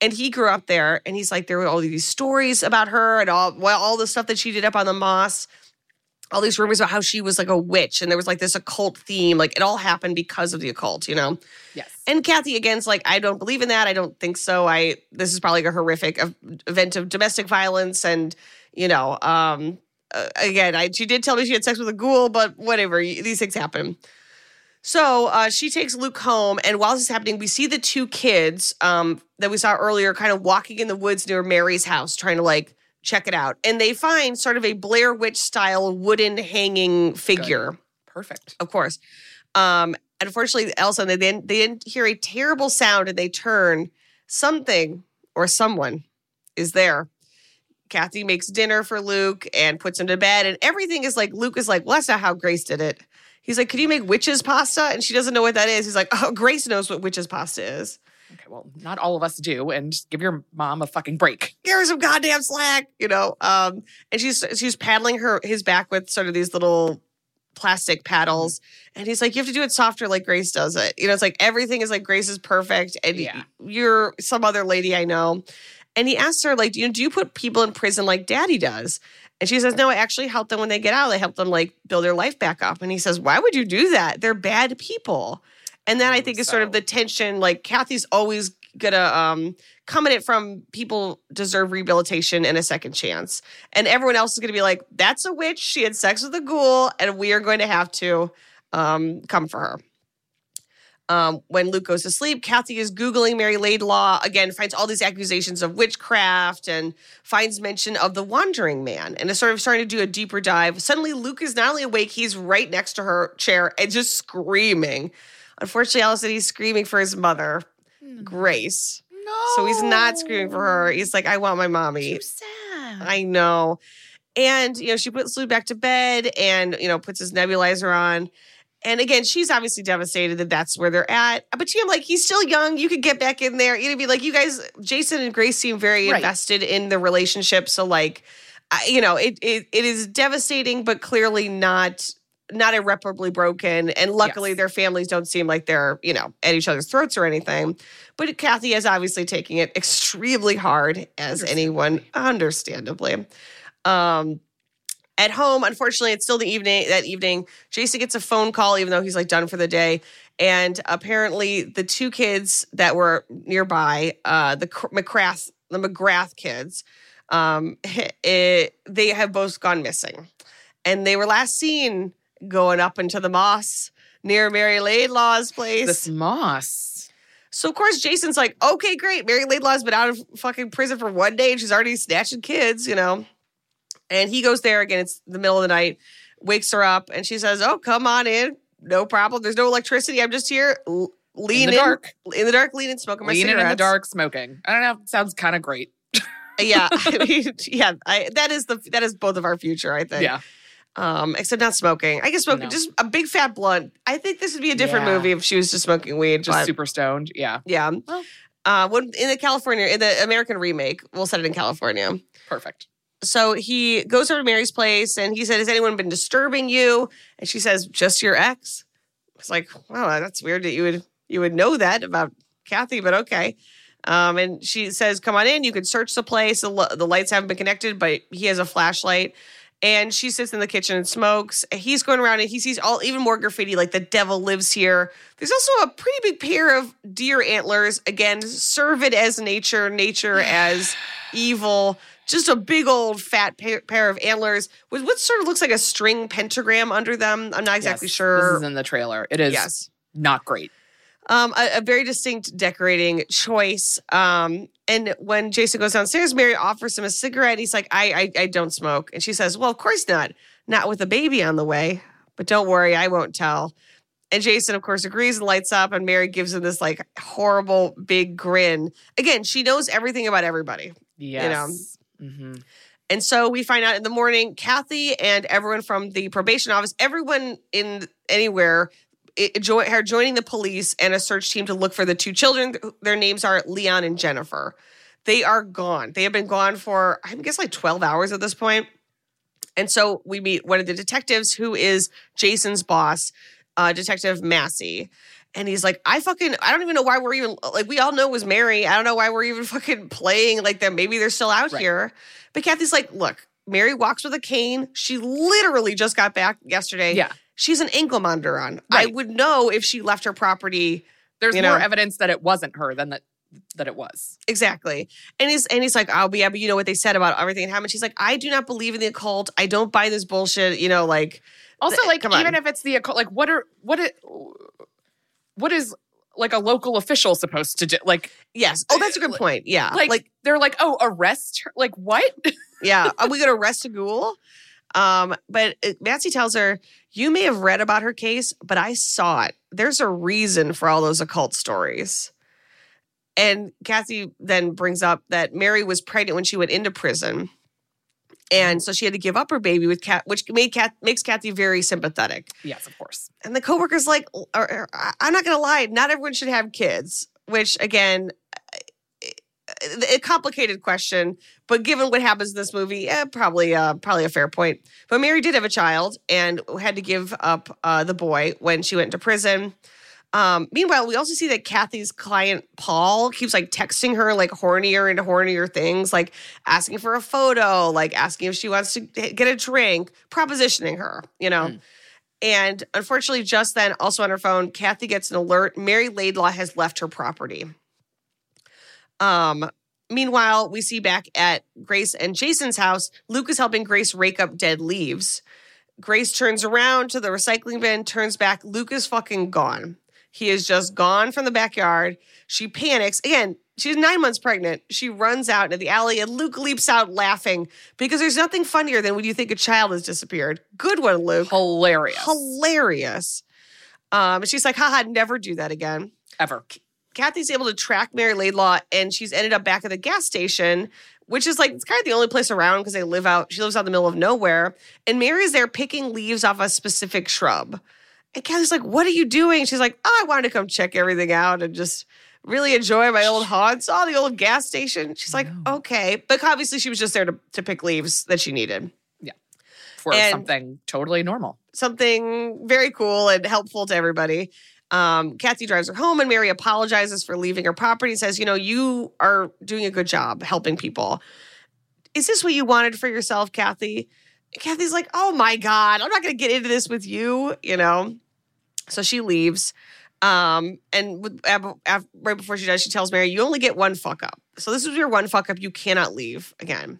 And he grew up there and he's like there were all these stories about her and all well all the stuff that she did up on the moss. All these rumors about how she was like a witch and there was like this occult theme like it all happened because of the occult you know? Yes. and kathy again's like i don't believe in that. I don't think so. I this is probably a horrific event of domestic violence and you know um uh, again I, she did tell me she had sex with a ghoul but whatever these things happen so uh, she takes Luke home, and while this is happening, we see the two kids um, that we saw earlier kind of walking in the woods near Mary's house, trying to like check it out. And they find sort of a Blair Witch style wooden hanging figure, Perfect. of course. Um, unfortunately, Elsa, they didn't, they didn't hear a terrible sound and they turn. Something or someone is there. Kathy makes dinner for Luke and puts him to bed, and everything is like Luke is like, well, that's not how Grace did it. He's like, Can you make witch's pasta? And she doesn't know what that is. He's like, Oh, Grace knows what witch's pasta is. Okay, well, not all of us do, and give your mom a fucking break. Give her some goddamn slack, you know. Um, and she's she's paddling her his back with sort of these little plastic paddles. And he's like, You have to do it softer like Grace does it. You know, it's like everything is like Grace is perfect, and Yeah. you're some other lady I know. And he asks her, like, do you, do you put people in prison like daddy does? And she says, no, I actually help them when they get out. I help them like build their life back up. And he says, why would you do that? They're bad people. And that I think is sort of the tension. Like Kathy's always gonna um come at it from people deserve rehabilitation and a second chance. And everyone else is gonna be like, that's a witch. She had sex with a ghoul, and we are going to have to um come for her. Um, when Luke goes to sleep, Kathy is Googling Mary Laidlaw again, finds all these accusations of witchcraft and finds mention of the wandering man and is sort of starting to do a deeper dive. Suddenly, Luke is not only awake, he's right next to her chair and just screaming. Unfortunately, Alison, he's screaming for his mother, Grace. No. So he's not screaming for her. He's like, I want my mommy. Too sad. I know. And, you know, she puts Luke back to bed and, you know, puts his nebulizer on. And again, she's obviously devastated that that's where they're at. But I'm like, he's still young. You could get back in there. You'd be like, you guys, Jason and Grace seem very Right. invested in the relationship. So, like, I, you know, it, it it is devastating, but clearly not not irreparably broken. And luckily, Yes. their families don't seem like they're you know at each other's throats or anything. But Kathy is obviously taking it extremely hard, as anyone understandably. Um, at home, unfortunately, it's still the evening. That evening, Jason gets a phone call, even though he's like done for the day. And apparently, the two kids that were nearby, uh, the McGrath, the McGrath kids, um, it, *laughs* they have both gone missing, and they were last seen going up into the moss near Mary Laidlaw's place. This moss. So of course Jason's like, okay, great. Mary Laidlaw's been out of fucking prison for one day and she's already snatching kids, you know. And he goes there again. It's the middle of the night, wakes her up, and she says, "Oh, come on in. No problem. There's no electricity. I'm just here, l- lean the dark. in the dark, leaning, smoking my Leaning in the dark, smoking. I don't know. Sounds kind of great. Yeah, *laughs* I mean, yeah. I, that is the that is both of our future. I think. Yeah. Um, except not smoking. I guess smoking, No. just a big fat blunt. I think this would be a different Yeah. movie if she was just smoking weed. Just but- super stoned. Yeah. yeah. Well. Uh, when in the California, in the American remake, we'll set it in California. Perfect. So he goes over to Mary's place and he said, Has anyone been disturbing you? And she says, Just your ex. It's like, wow, that's weird that you would you would know that about Kathy, but okay. Um, and she says, Come on in, you can search the place. The, the lights haven't been connected, but he has a flashlight. And she sits in the kitchen and smokes. He's going around and he sees all even more graffiti, like the devil lives here. There's also a pretty big pair of deer antlers. Again, serve it as nature, nature as evil. Just a big old fat pair, pair of antlers with what sort of looks like a string pentagram under them. I'm not exactly Yes, sure. This is in the trailer. It is yes. not great. Um, a, a very distinct decorating choice. Um, and when Jason goes downstairs, Mary offers him a cigarette. He's like, I, I, I don't smoke. And she says, Well, of course not. Not with a baby on the way. But don't worry, I won't tell. And Jason, of course, agrees and lights up. And Mary gives him this like horrible big grin. Again, she knows everything about everybody. Yes. Hmm And so we find out in the morning, Kathy and everyone from the probation office, everyone in anywhere, it, join, are joining the police and a search team to look for the two children. Their names are Leon and Jennifer. They are gone. They have been gone for, I guess, like 12 hours at this point. And so we meet one of the detectives who is Jason's boss, uh, Detective Massey. And he's like, I fucking, I don't even know why we're even, like, we all know it was Mary. I don't know why we're even *laughs* fucking playing like that. Maybe they're still out Right. here. But Kathy's like, look, Mary walks with a cane. She literally just got back yesterday. Yeah. She's an ankle monitor on. I would know if she left her property. There's more know. evidence that it wasn't her than that that it was. Exactly. And he's and he's like, oh, but yeah, but you know what they said about everything that happened. She's like, I do not believe in the occult. I don't buy this bullshit. You know, like Also, Th- like on. even if it's the occult, like what are what it what is like a local official supposed to do? Like yes. Oh, that's a good point. Yeah. like, like they're like, oh, arrest her. Like what? *laughs* yeah, are we going to arrest a ghoul? Um, but uh, Massey tells her, you may have read about her case, but I saw it. There's a reason for all those occult stories. And Kathy then brings up that Mary was pregnant when she went into prison. And so she had to give up her baby with Cat, which made Cat makes Kathy very sympathetic. yes, of course. And the coworker's like, "Or- or, I- I'm not going to lie, not everyone should have kids, which again, a complicated question, but given what happens in this movie, eh, probably uh, probably a fair point. But Mary did have a child and had to give up uh, the boy when she went to prison. Um, meanwhile, we also see that Kathy's client Paul keeps like texting her like hornier and hornier things, like asking for a photo, like asking if she wants to get a drink, propositioning her, you know. And unfortunately, just then, also on her phone, Kathy gets an alert. Mary Laidlaw has left her property. Um, meanwhile, we see back at Grace and Jason's house, Luke is helping Grace rake up dead leaves. Grace turns around to the recycling bin, turns back. Luke is fucking gone. He is just gone from the backyard. She panics. Again, she's nine months pregnant. She runs out into the alley, and Luke leaps out laughing because there's nothing funnier than when you think a child has disappeared. Good one, Luke. Hilarious. Hilarious. Um, and she's like, haha, never do that again. Ever. Kathy's able to track Mary Laidlaw, and she's ended up back at the gas station, which is like it's kind of the only place around because they live out. She lives out in the middle of nowhere, and Mary's there picking leaves off a specific shrub. And Kathy's like, "What are you doing?" She's like, oh, "I wanted to come check everything out and just really enjoy my old haunts, all the old gas station." She's like, "Okay," but obviously she was just there to to pick leaves that she needed. Yeah. For And- something totally normal. something very cool and helpful to everybody. Um, Kathy drives her home, and Mary apologizes for leaving her property. Says, "You know, you are doing a good job helping people. Is this what you wanted for yourself, Kathy?" Kathy's like, "Oh my god, I'm not going to get into this with you," you know. So she leaves, um, and with, ab- ab- right before she does, she tells Mary, "You only get one fuck up. So this is your one fuck up. You cannot leave again."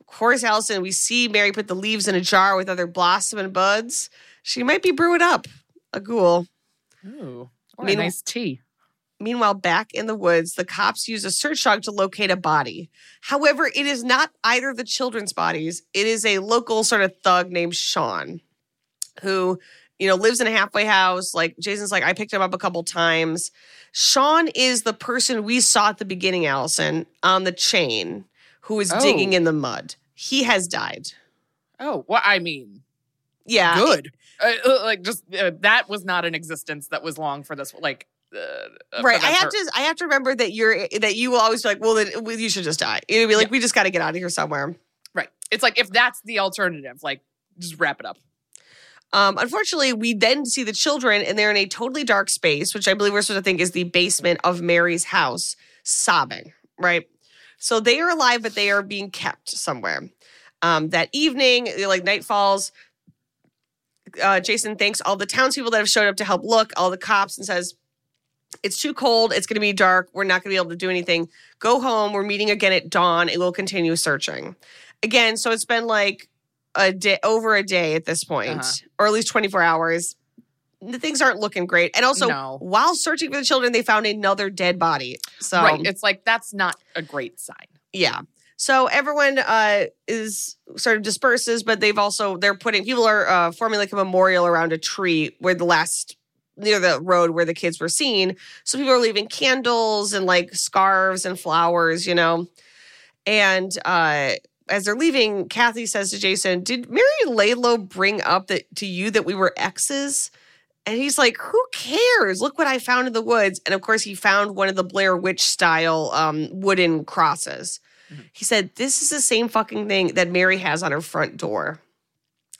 Of course, Alison, we see Mary put the leaves in a jar with other blossom and buds. She might be brewing up a ghoul. Ooh. Or Mean- a nice tea. Meanwhile, back in the woods, the cops use a search dog to locate a body. However, it is not either of the children's bodies. It is a local sort of thug named Sean, who, you know, lives in a halfway house. Like Jason's like, I picked him up a couple times. Sean is the person we saw at the beginning, Alison, on the chain, who is Oh. digging in the mud. He has died. Oh, well, I mean, Yeah. good. Uh, uh, like just uh, that was not an existence that was long for this. Like uh, Right. I have per- to I have to remember that you're that you will always be like, well then you should just die. You'll be like, Yeah. we just gotta get out of here somewhere. Right. It's like if that's the alternative, like just wrap it up. Um, unfortunately, we then see the children and they're in a totally dark space, which I believe we're supposed to think is the basement of Mary's house, sobbing, right? So they are alive, but they are being kept somewhere. Um, that evening, like night falls, uh, Jason thanks all the townspeople that have showed up to help look, all the cops, and says, It's too cold. It's going to be dark. We're not going to be able to do anything. Go home. We're meeting again at dawn and we'll continue searching. Again, so it's been like a day, over a day at this point, Uh-huh. or at least 24 hours. The things aren't looking great. And also, No. while searching for the children, they found another dead body. So, right. It's like that's not a great sign. yeah. So everyone uh, is sort of disperses, but they've also they're putting people are uh, forming like a memorial around a tree where the last near the road where the kids were seen. So people are leaving candles and like scarves and flowers, you know. And uh, as they're leaving, Kathy says to Jason, "Did Mary Laidlaw bring up that to you that we were exes?" And he's like, "Who cares? Look what I found in the woods." And of course, he found one of the Blair Witch style um, wooden crosses. He said, This is the same fucking thing that Mary has on her front door.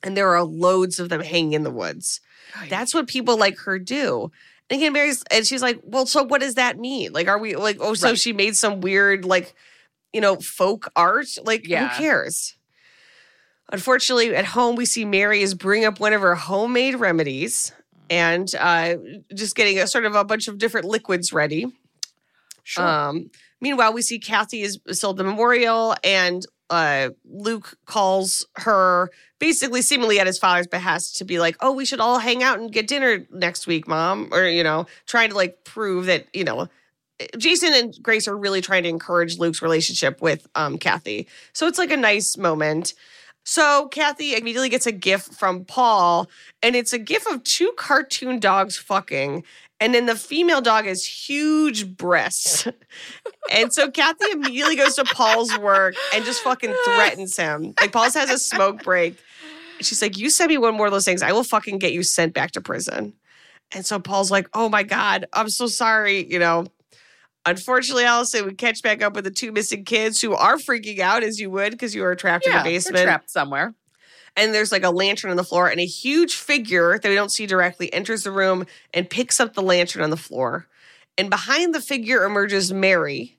And there are loads of them hanging in the woods. That's what people like her do. And again, Mary's, and she's like, Well, so what does that mean? Like, are we like, oh, so Right. she made some weird, like, you know, folk art? Like, Yeah. who cares? Unfortunately, at home, we see Mary is bringing up one of her homemade remedies and uh, just getting a sort of a bunch of different liquids ready. Sure. Um, meanwhile, we see Kathy is still at the memorial, and uh, Luke calls her basically, seemingly at his father's behest, to be like, "Oh, we should all hang out and get dinner next week, mom," or you know, trying to like prove that you know. Jason and Grace are really trying to encourage Luke's relationship with um, Kathy. So it's like a nice moment. So Kathy immediately gets a gift from Paul, and it's a gift of two cartoon dogs fucking. And then the female dog has huge breasts. *laughs* and so Kathy immediately goes to Paul's work and just fucking threatens him. Like Paul's has a smoke break. She's like, You send me one more of those things, I will fucking get you sent back to prison. And so Paul's like, Oh my God, I'm so sorry. You know, unfortunately, Alison, we catch back up with the two missing kids who are freaking out as you would because you are trapped in yeah, the they're basement trapped somewhere. and there's like a lantern on the floor and a huge figure that we don't see directly enters the room and picks up the lantern on the floor and behind the figure emerges mary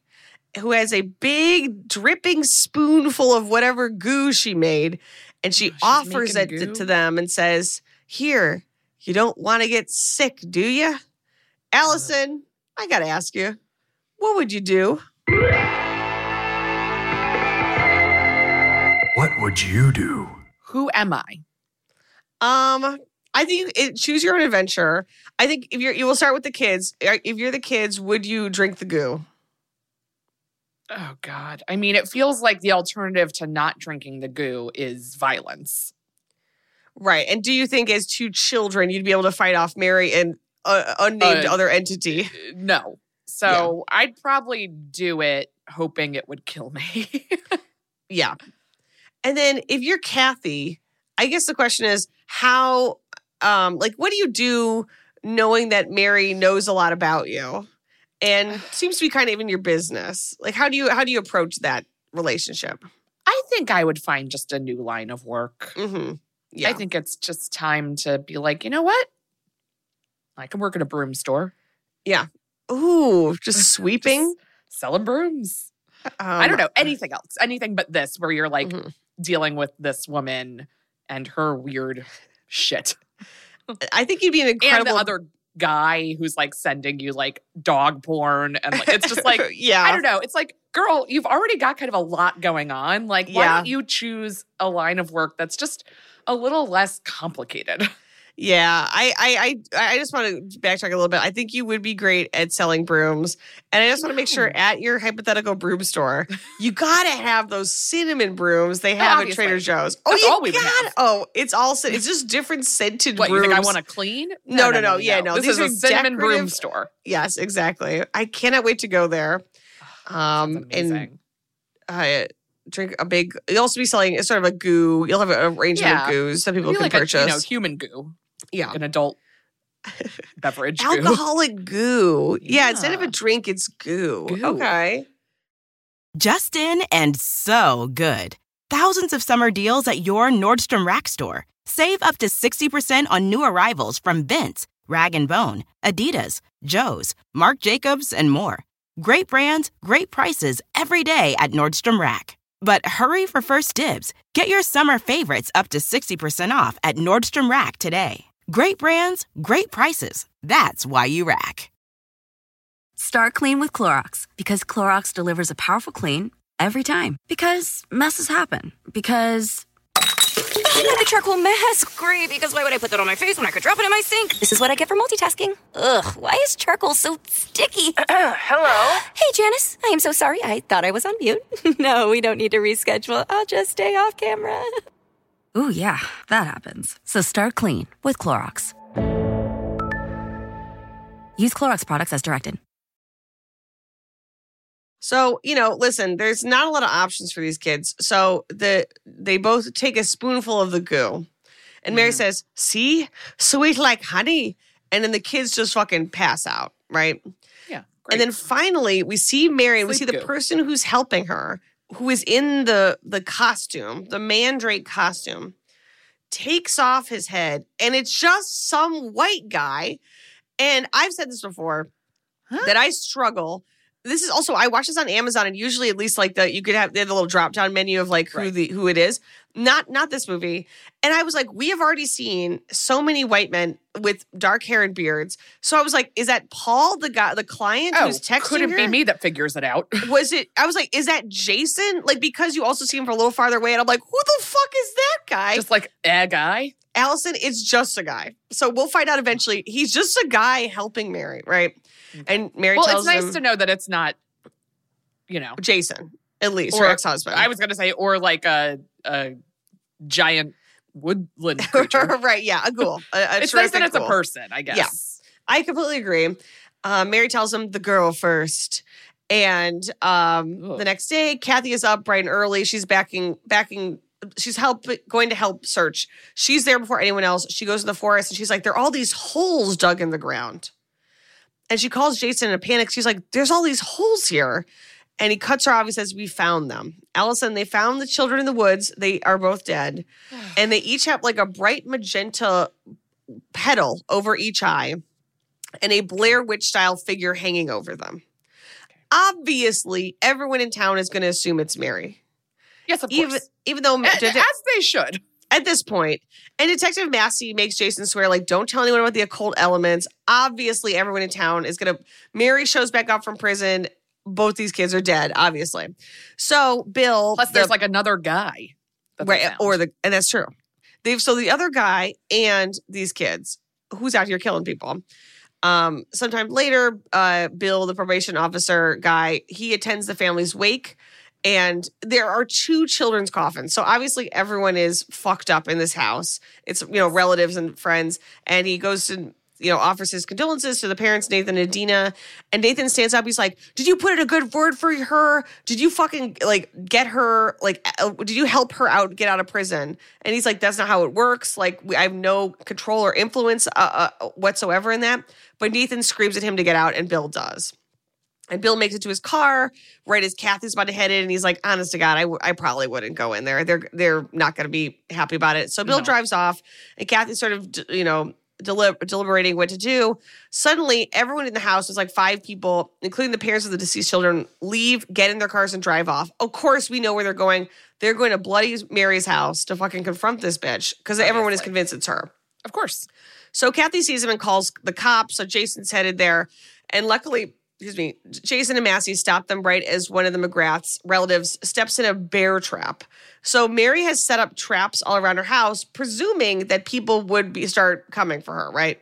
who has a big dripping spoonful of whatever goo she made and she Oh, offers it goo? to them and says here you don't want to get sick do you alison i gotta ask you what would you do What would you do? Who am I? Um, I think it, choose your own adventure. I think if you're, you will start with the kids. Uh, If you're the kids, would you drink the goo? Oh God. I mean, it feels like the alternative to not drinking the goo is violence. Right. And do you think, as two children, you'd be able to fight off Mary and uh, unnamed Uh, other entity? Uh, No. So I'd probably do it hoping it would kill me. *laughs* Yeah. And then if you're Kathy, I guess the question is how, um, like, what do you do knowing that Mary knows a lot about you and *sighs* seems to be kind of in your business? Like, how do you how do you approach that relationship? I think I would find just a new line of work. Mm-hmm. Yeah. I think it's just time to be like, you know what? I can work at a broom store. Ooh, just *laughs* sweeping. Just selling brooms. I Um, don't know. Anything else. Anything but this, where you're like Mhm. dealing with this woman and her weird shit. I think you'd be an incredible And the other guy who's like sending you like dog porn. And like, it's just like, *laughs* yeah, I don't know. It's like, girl, you've already got kind of a lot going on. Like, why Yeah. don't you choose a line of work that's just a little less complicated? *laughs* yeah. I, I, I, I just want to backtrack a little bit. I think you would be great at selling brooms, and I just want to make sure at your hypothetical broom store, you gotta have those cinnamon brooms they have at Trader Joe's. Oh, That's you all we got. Oh, it's all cin- it's just different scented What, you brooms. think I want to clean? No, no, no. Yeah, no, This these is a cinnamon broom store. Yes, exactly. I cannot wait to go there. *sighs* Um, and uh, drink a big. You'll also be selling it's sort of a goo. You'll have a arrangement Yeah. of goos that people can like a, purchase. you know, human goo, yeah, an adult *laughs* beverage alcoholic goo. Yeah. instead of a drink, it's goo. Goo. Okay. Just in and so good. Thousands of summer deals at your Nordstrom Rack store. Save up to 60% on new arrivals from Vince, Rag & Bone, Adidas, Joe's, Marc Jacobs, and more. Great brands, great prices every day at Nordstrom Rack. But hurry for first dibs. Get your summer favorites up to 60% off at Nordstrom Rack today. Great brands, great prices. That's why you rack. Start clean with Clorox because Clorox delivers a powerful clean every time. Because messes happen. Because. I the charcoal mask. *laughs* Great, because why would I put that on my face when I could drop it in my sink? This is what I get for multitasking. Ugh, why is charcoal so sticky? *clears throat* Hello? Hey, Janice. I am so sorry. I thought I was on mute. *laughs* no, we don't need to reschedule. I'll just stay off camera. *laughs* Ooh, yeah, that happens. So start clean with Clorox. Use Clorox products as directed. So, you know, listen, there's not a lot of options for these kids. So the they both take a spoonful of the goo. And Mary mm-hmm. says, see, sweet like honey. And then the kids just fucking pass out, right? Yeah. And then finally we see Mary and we see the goo. person who's helping her, who is in the the costume, the mandrake costume, takes off his head, and it's just some white guy. And I've said this before that I struggle. This is also I watch this on Amazon, and usually at least like the you could have they have the little drop down menu of like who Right. the who it is. Not not this movie. And I was like, we have already seen so many white men with dark hair and beards. So I was like, is that Paul, the guy, the client oh, who's texting It couldn't be me that figures it out. *laughs* was it i was like is that jason like because you also see him from a little farther away and i'm like who the fuck is that guy Just like a guy. alison it's just a guy so we'll find out eventually he's just a guy helping mary right and mary Well, tells Well, it's nice to know that it's not, you know, jason at least Or- her ex-husband I was going to say, or like a, a giant woodland *laughs* creature. right yeah a ghoul a, a it's nice that it's a person, I guess. Yeah. I completely agree. Uh, Mary tells him the girl first. And um, the next day, Kathy is up bright and early. She's backing, backing. She's help going to help search. She's there before anyone else. She goes to the forest and she's like, "There are all these holes dug in the ground." And she calls Jason in a panic. She's like, "There's all these holes here," and he cuts her off. He says, "We found them, Alison. They found the children in the woods. They are both dead, *sighs* and they each have like a bright magenta petal over each eye." and a Blair Witch style figure hanging over them. Obviously, everyone in town is going to assume it's Mary. Yes, of Even course. even though as they should. at this point, and Detective Massey makes Jason swear like don't tell anyone about the occult elements. Obviously, everyone in town is going to Mary shows back up from prison. Both these kids are dead, obviously. So Bill, Plus, the- there's like another guy. right or the and that's true they've so the other guy and these kids who's out here killing people um sometime later uh bill the probation officer guy he attends the family's wake and there are two children's coffins. So obviously everyone is fucked up in this house. It's you know relatives and friends. And he goes to you know offers his condolences to the parents nathan and dina. And nathan stands up. He's like did you put in a good word for her? Did you fucking like get her like uh, did you help her out get out of prison? And he's like that's not how it works. Like i have no control or influence uh, uh, whatsoever in that. But nathan screams at him to get out and bill does and Bill makes it to his car right as Kathy's about to head in, and he's like, "Honest to God, I, w- I probably wouldn't go in there. They're they're not going to be happy about it." So Bill No. drives off, and Kathy's sort of you know deli- deliberating what to do. Suddenly, everyone in the house was like five people, including the parents of the deceased children, leave, get in their cars, and drive off. Of course, we know where they're going. They're going to Bloody Mary's house to fucking confront this bitch because everyone is convinced it's her. Of course. So Kathy sees him and calls the cops. So Jason's headed there. And luckily, excuse me, Jason and Massey stop them right as one of the McGrath's relatives steps in a bear trap. So Mary has set up traps all around her house, presuming that people would be start coming for her, right?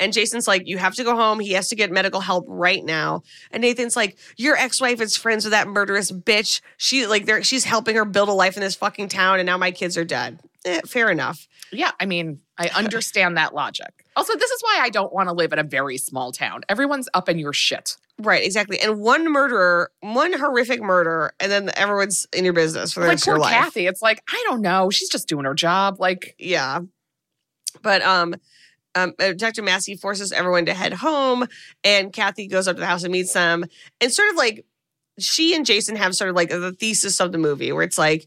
And Jason's like, you have to go home. He has to get medical help right now. And Nathan's like, your ex-wife is friends with that murderous bitch. She like she's helping her build a life in this fucking town, and now my kids are dead. Eh, fair enough. Yeah, I mean, I understand that logic. Also, this is why I don't want to live in a very small town. Everyone's up in your shit. Right, exactly. And one murderer, one horrific murder, and then everyone's in your business for the Like rest of your poor life. Kathy. It's like, I don't know. She's just doing her job. Like, Yeah. But um, um, uh, Dr. Massey forces everyone to head home, and Kathy goes up to the house and meets them. And sort of like she and Jason have sort of like the thesis of the movie, where it's like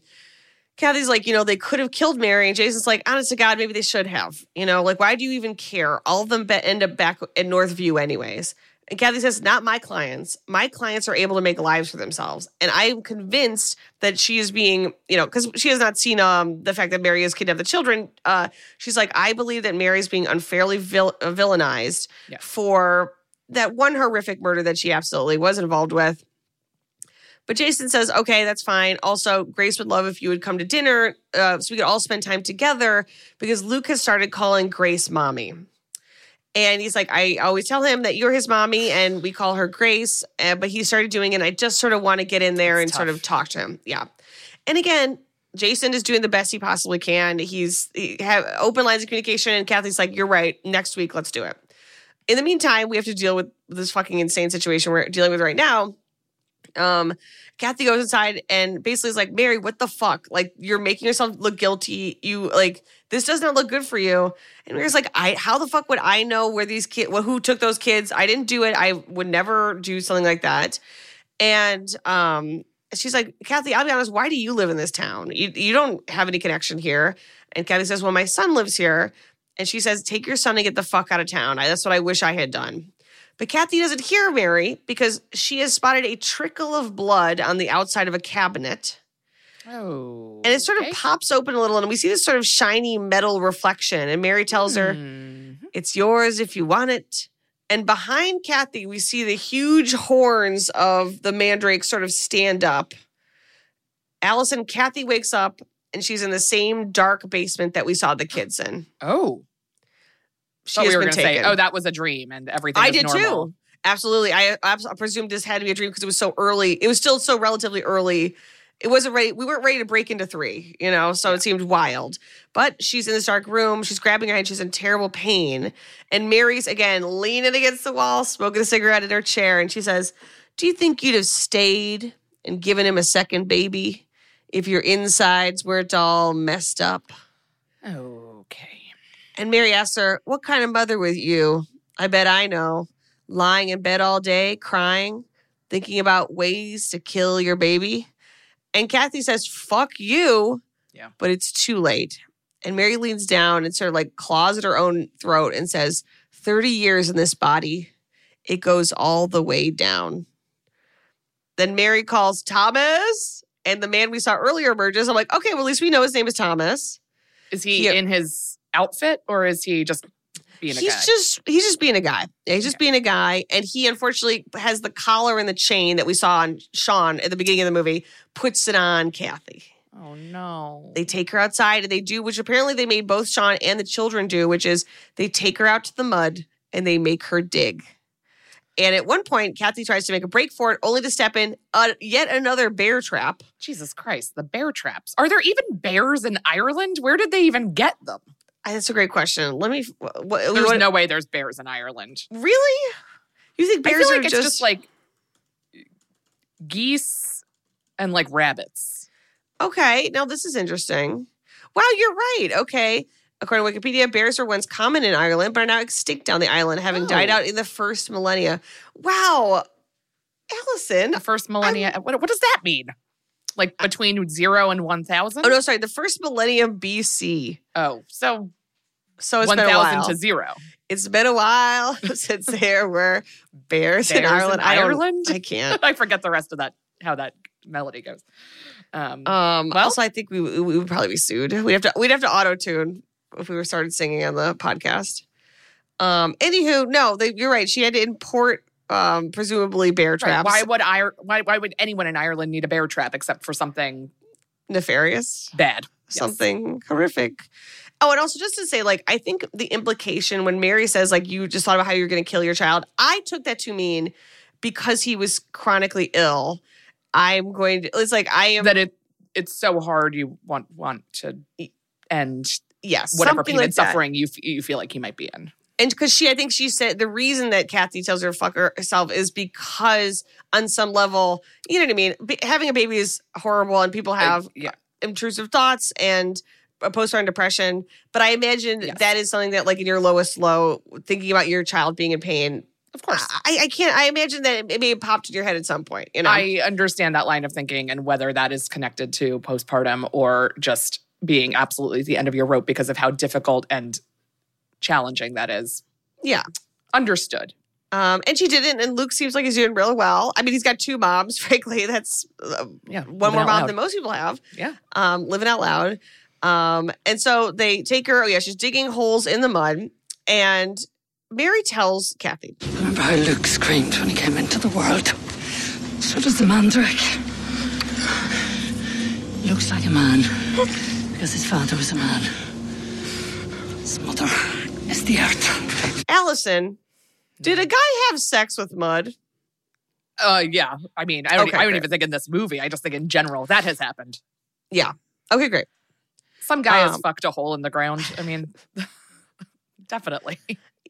Kathy's like, you know, they could have killed Mary, and Jason's like, honest to God, maybe they should have. You know, like why do you even care? All of them be- end up back in Northview anyways. And Kathy says, not my clients. My clients are able to make lives for themselves. And I'm convinced that she is being, you know, because she has not seen um, the fact that Mary has kidnapped the children. Uh, she's like, I believe that Mary's being unfairly vil- uh, villainized Yeah. for that one horrific murder that she absolutely was involved with. But Jason says, okay, that's fine. Also, Grace would love if you would come to dinner uh, so we could all spend time together because Luke has started calling Grace mommy. And he's like, I always tell him that you're his mommy and we call her Grace. Uh, but he started doing it. And I just sort of want to get in there It's and sort of talk to him. Yeah. And again, Jason is doing the best he possibly can. He's he have open lines of communication. And Kathy's like, you're right. Next week, let's do it. In the meantime, we have to deal with this fucking insane situation we're dealing with right now. Um, Kathy goes inside and basically is like, Mary, what the fuck? Like, you're making yourself look guilty. You like this does not look good for you. And Mary's like, I how the fuck would I know where these kids well, who took those kids? I didn't do it. I would never do something like that. And um she's like, Kathy, I'll be honest, why do you live in this town? You you don't have any connection here. And Kathy says, Well, my son lives here. And she says, Take your son and get the fuck out of town. I, that's what I wish I had done. But Kathy doesn't hear Mary because she has spotted a trickle of blood on the outside of a cabinet. oh. And it sort of pops open a little, and we see this sort of shiny metal reflection. And Mary tells her, Mhm. It's yours if you want it. And behind Kathy, we see the huge horns of the mandrake sort of stand up. Alison, Kathy wakes up and she's in the same dark basement that we saw the kids in. Oh. She has we were been to say, oh, that was a dream and everything I did normal. too. Absolutely. I, I presumed this had to be a dream because it was so early. It was still so relatively early. It wasn't ready. We weren't ready to break into three, you know, so it seemed wild. But she's in this dark room. She's grabbing her hand. She's in terrible pain. And Mary's again leaning against the wall, smoking a cigarette in her chair. And she says, Do you think you'd have stayed and given him a second baby if your insides weren't all messed up? Okay. And Mary asks her, What kind of mother was you? I bet I know. Lying in bed all day, crying, thinking about ways to kill your baby. And Kathy says, Fuck you. Yeah. But it's too late. And Mary leans down and sort of like claws at her own throat and says, 30 years in this body, it goes all the way down. Then Mary calls Thomas, and the man we saw earlier emerges. I'm like, okay, well, at least we know his name is Thomas. Is he He- in his outfit or is he just being a he's guy? just he's just being a guy. He's just being a guy, and he unfortunately has the collar and the chain that we saw on Sean at the beginning of the movie. Puts it on Kathy. oh, no. They take her outside and they do, which apparently they made both Sean and the children do, which is they take her out to the mud and they make her dig. And at one point, Kathy tries to make a break for it, only to step in uh, yet another bear trap. Jesus Christ, the bear traps. Are there even bears in Ireland? Where did they even get them? That's a great question. Let me. What, what, There's what- no way there's bears in Ireland. really. You think I bears feel like are it's just, just like geese and like rabbits. Okay, now this is interesting. Wow, you're right. Okay. According to Wikipedia, bears were once common in Ireland, but are now extinct on the island, having died Oh. out in the first millennia. Wow. Alison. The first millennia. What, what does that mean? Like between zero and 1,000? Oh, no, sorry. The first millennium BC. Oh, so So it's been a 1,000 while. to zero. It's been a while *laughs* since *laughs* there were bears, in Bears in Ireland. I Ireland? I can't. *laughs* I forget the rest of that, how that melody goes. Um, Um, Well- also, I think we, we would probably be sued. We'd have to we'd have to auto tune if we were started singing on the podcast. Um, anywho, no, they, you're right. She had to import um, presumably bear right, traps. why would I? Why, why would anyone in Ireland need a bear trap except for something nefarious? bad? Yes. Something horrific. Oh, and also just to say, like, I think the implication when Mary says, like, you just thought about how you're going to kill your child, I took that to mean because he was chronically ill. I'm going to. It's like I am. that it it's so hard you want want to end yes, whatever pain like and suffering you f- you feel like he might be in. And because she, I think she said the reason that Kathy tells her to fuck herself is because on some level, you know what I mean? Be- having a baby is horrible and people have yeah. Uh, intrusive thoughts and a postpartum depression. But I imagine Yes. that is something that, like, in your lowest low, thinking about your child being in pain. Of course. I, I can't, I imagine that it may have popped in your head at some point, you know? I understand that line of thinking and whether that is connected to postpartum or just being absolutely at the end of your rope because of how difficult and challenging that is. yeah. Understood. Um, and she didn't, and Luke seems like he's doing really well. I mean, he's got two moms, *laughs* frankly. That's uh, Yeah. one more mom loud. than most people have. Yeah. um, living out loud. Um, and so they take her. Oh yeah, she's digging holes in the mud, and Mary tells Kathy, Remember how Luke screamed when he came into the world? So does the mandrake. Looks like a man because his father was a man. His mother is the earth. "Alison, did a guy have sex with mud?" Uh, yeah. I mean, I don't, Okay, I don't even think in this movie. I just think in general that has happened. Yeah. Okay, great. Some guy has Um, fucked a hole in the ground. I mean, *laughs* definitely.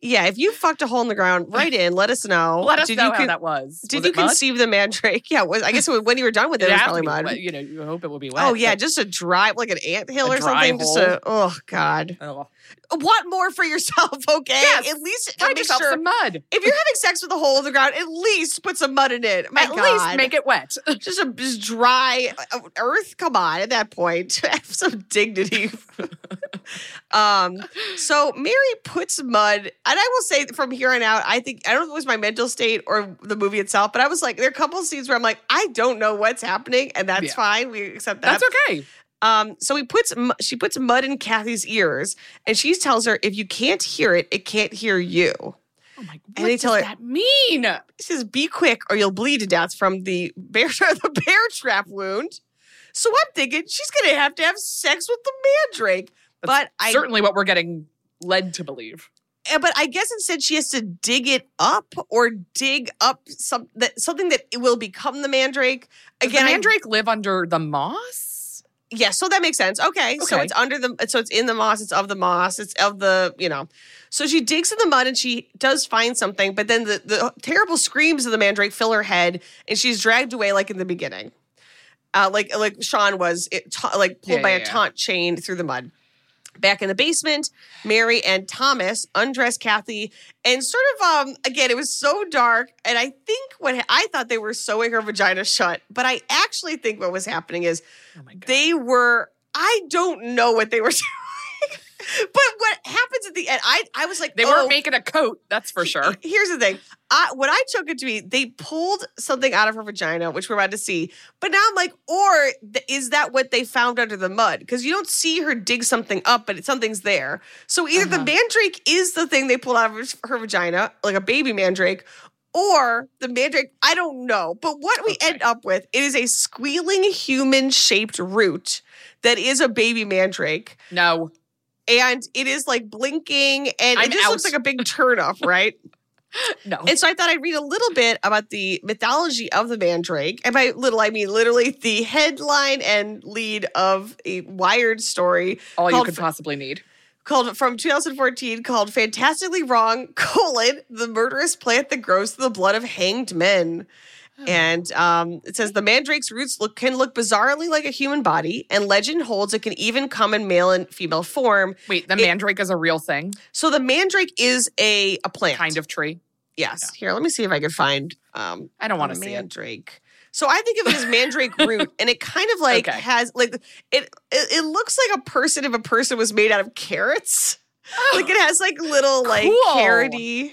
Yeah, if you fucked a hole in the ground, write in. Let us know. Let us Did know you how con- that was. Did Was you it mud? conceive the mandrake? Yeah, was, I guess it was, when you were done with it, it, was probably mud. wet. You know, you hope it would be wet. Oh yeah, just a dry, like an ant hill or dry something. Just a, oh god. Oh. Want more for yourself, *laughs* okay? Yes. At least Find yourself sure- some mud. If you're having sex with a hole in the ground, at least put some mud in it. My At God. least make it wet. *laughs* just a just dry uh, earth. Come on, at that point, *laughs* have some dignity. um, so Mary puts mud, and I will say from here on out, I think I don't know if it was my mental state or the movie itself, but I was like, there are a couple of scenes where I'm like, I don't know what's happening, and that's Yeah. fine. We accept that. That's okay. Um, so he puts she puts mud in Kathy's ears, and she tells her, if you can't hear it, it can't hear you. Oh my! What And they does tell her- that mean? He says, "Be quick, or you'll bleed to death from the bear *laughs* the bear trap wound." So I'm thinking she's gonna have to have sex with the mandrake, but I Certainly, what we're getting led to believe. eh, but I guess instead she has to dig it up or dig up some that something that it will become the mandrake. Does Again, the I- mandrake live under the moss? Yeah, so that makes sense. Okay, so it's under the, so it's in the moss. It's of the moss. It's of the, you know. So she digs in the mud and she does find something, but then the the terrible screams of the mandrake fill her head, and she's dragged away like in the beginning, uh, like like Sean was, it, ta- like pulled Yeah, by yeah, a yeah. taunt chain through the mud. Back in the basement, Mary and Thomas undress Kathy and sort of um again it was so dark and I think what I thought they were sewing her vagina shut, but I actually think what was happening is Oh they were I don't know what they were *laughs* doing. But what happens at the end, I I was like, they oh, weren't making a coat. That's for sure. Here's the thing. I, what I took it to be, they pulled something out of her vagina, which we're about to see. But now I'm like, or th- is that what they found under the mud? Because you don't see her dig something up, but it, something's there. So either the Uh-huh. mandrake is the thing they pulled out of her- her vagina, like a baby mandrake, or the mandrake, I don't know. But what we Okay. end up with, it is a squealing human shaped root that is a baby mandrake. No, And it is like blinking, and I'm it just looks like a big turnoff, *laughs* right? no. And so I thought I'd read a little bit about the mythology of the mandrake. And by little, I mean literally the headline and lead of a Wired story All you could possibly need. called from 2014 called Fantastically Wrong, *laughs* colon, the murderous plant that grows the blood of hanged men. *laughs* And um, it says the mandrake's roots look can look bizarrely like a human body, and legend holds it can even come in male and female form. Wait, the It- mandrake is a real thing, So the mandrake is a, a plant. kind of tree. Yes. Here, let me see if I can find um I don't want to see it. mandrake. So I think of it as mandrake *laughs* root, and it kind of like Okay. has like it, it. It looks like a person if a person was made out of carrots. Like it has like little like Cool. carroty.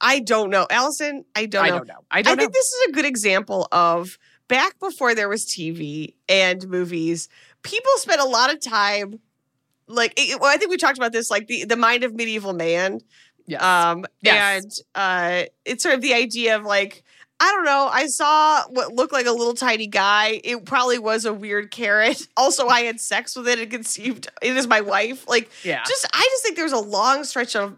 I don't know, Alison. I don't know. I know. don't know. I don't. I know. think this is a good example of back before there was TV and movies. People spent a lot of time, like it, well, I think we talked about this, like the the mind of medieval man. yes. Um, Yes. and uh, it's sort of the idea of like, I don't know, I saw what looked like a little tiny guy. It probably was a weird carrot. *laughs* Also, I had sex with it and conceived it as my wife. Like, yeah. just, I just think there's a long stretch of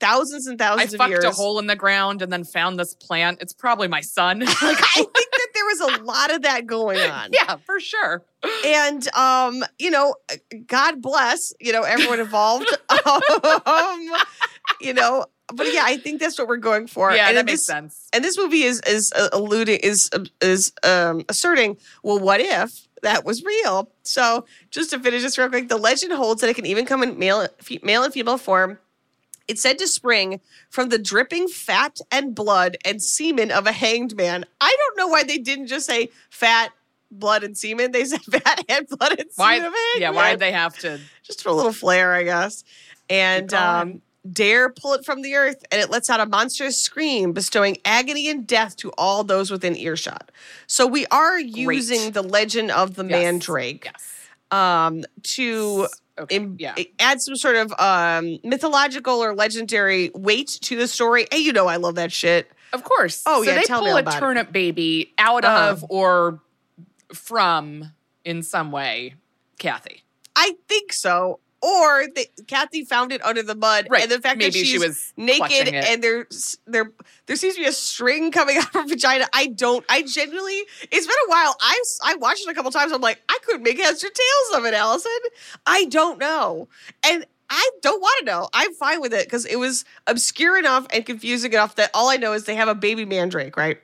thousands and I thousands of fucked years. a hole in the ground and then found this plant. It's probably my son. *laughs* like, I think that there was a lot of that going *laughs* on. yeah, for sure. And um, you know, God bless, you know, everyone involved. *laughs* um, you know. But yeah, I think that's what we're going for. Yeah, and that makes this, sense. And this movie is is uh, alluding is is um, asserting, well, what if that was real? So just to finish this real quick, the legend holds that it can even come in male, male and female form. It's said to spring from the dripping fat and blood and semen of a hanged man. I don't know why they didn't just say fat, blood, and semen. They said *laughs* fat and blood and Why? semen of a hanged Yeah, man why did they have to? just for a little flair, I guess. And um, dare pull it from the earth, and it lets out a monstrous scream, bestowing agony and death to all those within earshot. So we are using the legend of the Yes. mandrake Yes. um, to Okay. yeah. add some sort of um, mythological or legendary weight to the story. Hey, you know I love that shit. Of course. Oh, so yeah, they pull a about it. turnip baby out Uh-huh. of or from in some way, Kathy. I think so. Or they, Kathy found it under the mud, Right. and the fact Maybe that she she's was naked and there's there there seems to be a string coming *laughs* out of her vagina. I don't. I genuinely. It's been a while. I I watched it a couple times. I'm like, I couldn't make heads or tails of it, Alison. I don't know, and I don't want to know. I'm fine with it because it was obscure enough and confusing enough that all I know is they have a baby mandrake, right?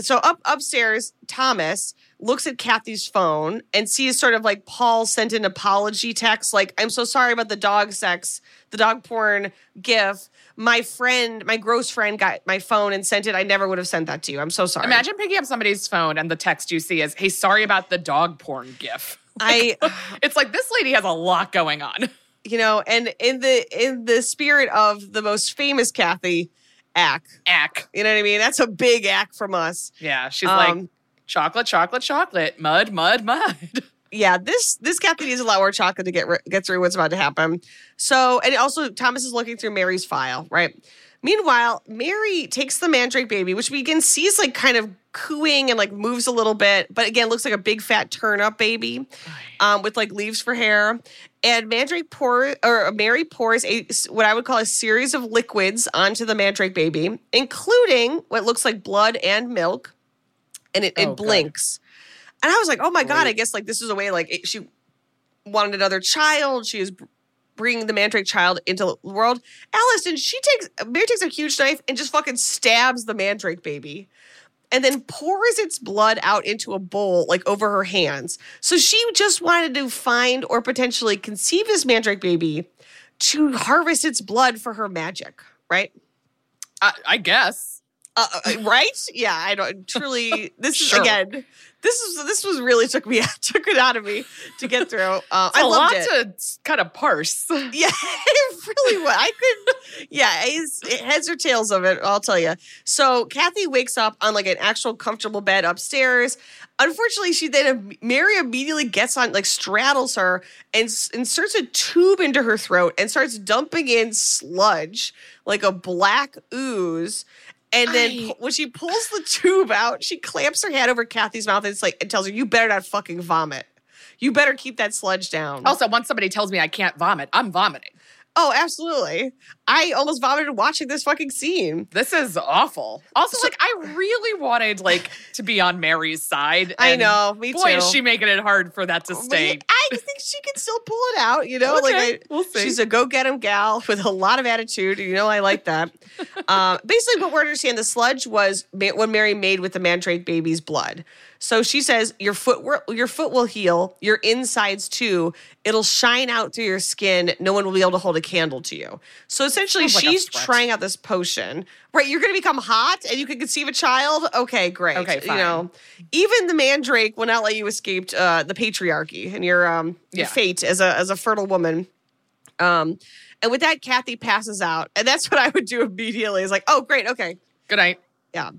So up upstairs, Thomas looks at Kathy's phone and sees sort of like Paul sent an apology text, like, I'm so sorry about the dog sex, the dog porn gif. My friend, my gross friend got my phone and sent it. I never would have sent that to you. I'm so sorry. Imagine picking up somebody's phone and the text you see is, "Hey, sorry about the dog porn gif." I *laughs* It's like this lady has a lot going on. you know, and in the in the spirit of the most famous Kathy ack, Ack. you know what I mean? That's a big ack from us. Yeah, she's Um, like chocolate, chocolate, chocolate, mud, mud, mud. *laughs* yeah, this this Kathy needs a lot more chocolate to get get through what's about to happen. So, and also Thomas is looking through Mary's file, right? Meanwhile, Mary takes the mandrake baby, which we can see is like kind of cooing and like moves a little bit, but again looks like a big fat turnip baby, um, with like leaves for hair. And mandrake pour or Mary pours a what I would call a series of liquids onto the mandrake baby, including what looks like blood and milk, and it, Oh, it good. blinks. And I was like, oh my God, I guess like this is a way like it, she wanted another child. She is bringing the mandrake child into the world. Alison, she takes, Mary takes a huge knife and just fucking stabs the mandrake baby and then pours its blood out into a bowl like over her hands. So she just wanted to find or potentially conceive this mandrake baby to harvest its blood for her magic, right? I, I guess. Uh, uh, right? Yeah, I don't truly. *laughs* This is again. This is this was really took me *laughs* took it out of me to get through. Uh, I a loved lot it. to kind of parse. *laughs* yeah, it really was. I could. Yeah, it's, heads or tails of it. I'll tell you. So Kathy wakes up on like an actual comfortable bed upstairs. Unfortunately, she then Mary immediately gets on, like straddles her and inserts a tube into her throat and starts dumping in sludge, like a black ooze. And then I- when she pulls the tube out, she clamps her hand over Kathy's mouth and it's like and tells her, "You better not fucking vomit. You better keep that sludge down." Also, once somebody tells me I can't vomit, I'm vomiting. Oh, absolutely. I almost vomited watching this fucking scene. This is awful. Also, So- like I really wanted like to be on Mary's side. I know, me boy, too. Boy, is she making it hard for that to oh, stay. I think she can still pull it out, you know? Like I, we'll see. she's a go get 'em gal with a lot of attitude. You know, I like that. *laughs* uh, basically, what we're understanding the sludge was ma- what Mary made with the mandrake baby's blood. So she says your foot your foot will heal, your insides too. It'll shine out through your skin. No one will be able to hold a candle to you. So essentially, like she's trying out this potion. Right, you're going to become hot and you can conceive a child. Okay, great. Okay, fine. You know, even the mandrake will not let you escape uh, the patriarchy and your um your Yeah. fate as a as a fertile woman. Um, and with that, Kathy passes out, and that's what I would do immediately. Is like, oh, great, okay, Good night. yeah.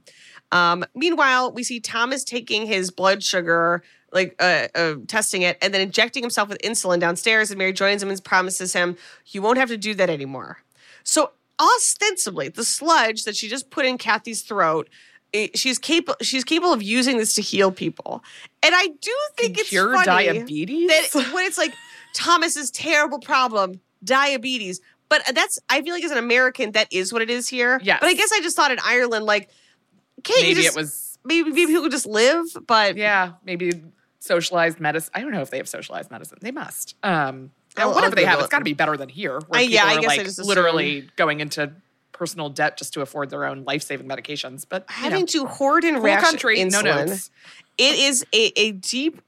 Um, meanwhile, we see Thomas taking his blood sugar, like uh, uh, testing it, and then injecting himself with insulin downstairs. And Mary joins him and promises him, "You won't have to do that anymore." So ostensibly, the sludge that she just put in Kathy's throat. it- she's capable. She's capable of using this to heal people, and I do think it's Cure funny diabetes. that when it's like Thomas's terrible problem, diabetes. But that's I feel like as an American, that is what it is here. Yes. But I guess I just thought in Ireland, like, can't you maybe just it was. maybe, maybe people just live? But Yeah, maybe socialized medicine. I don't know if they have socialized medicine. They must. Um, I'll- whatever I'll they have, Google it's got to be better than here. Where I- yeah, I are, like just assume- literally going into personal debt just to afford their own life saving medications. But having know, to hoard and ration country, no insulin. notes. It is a, a deep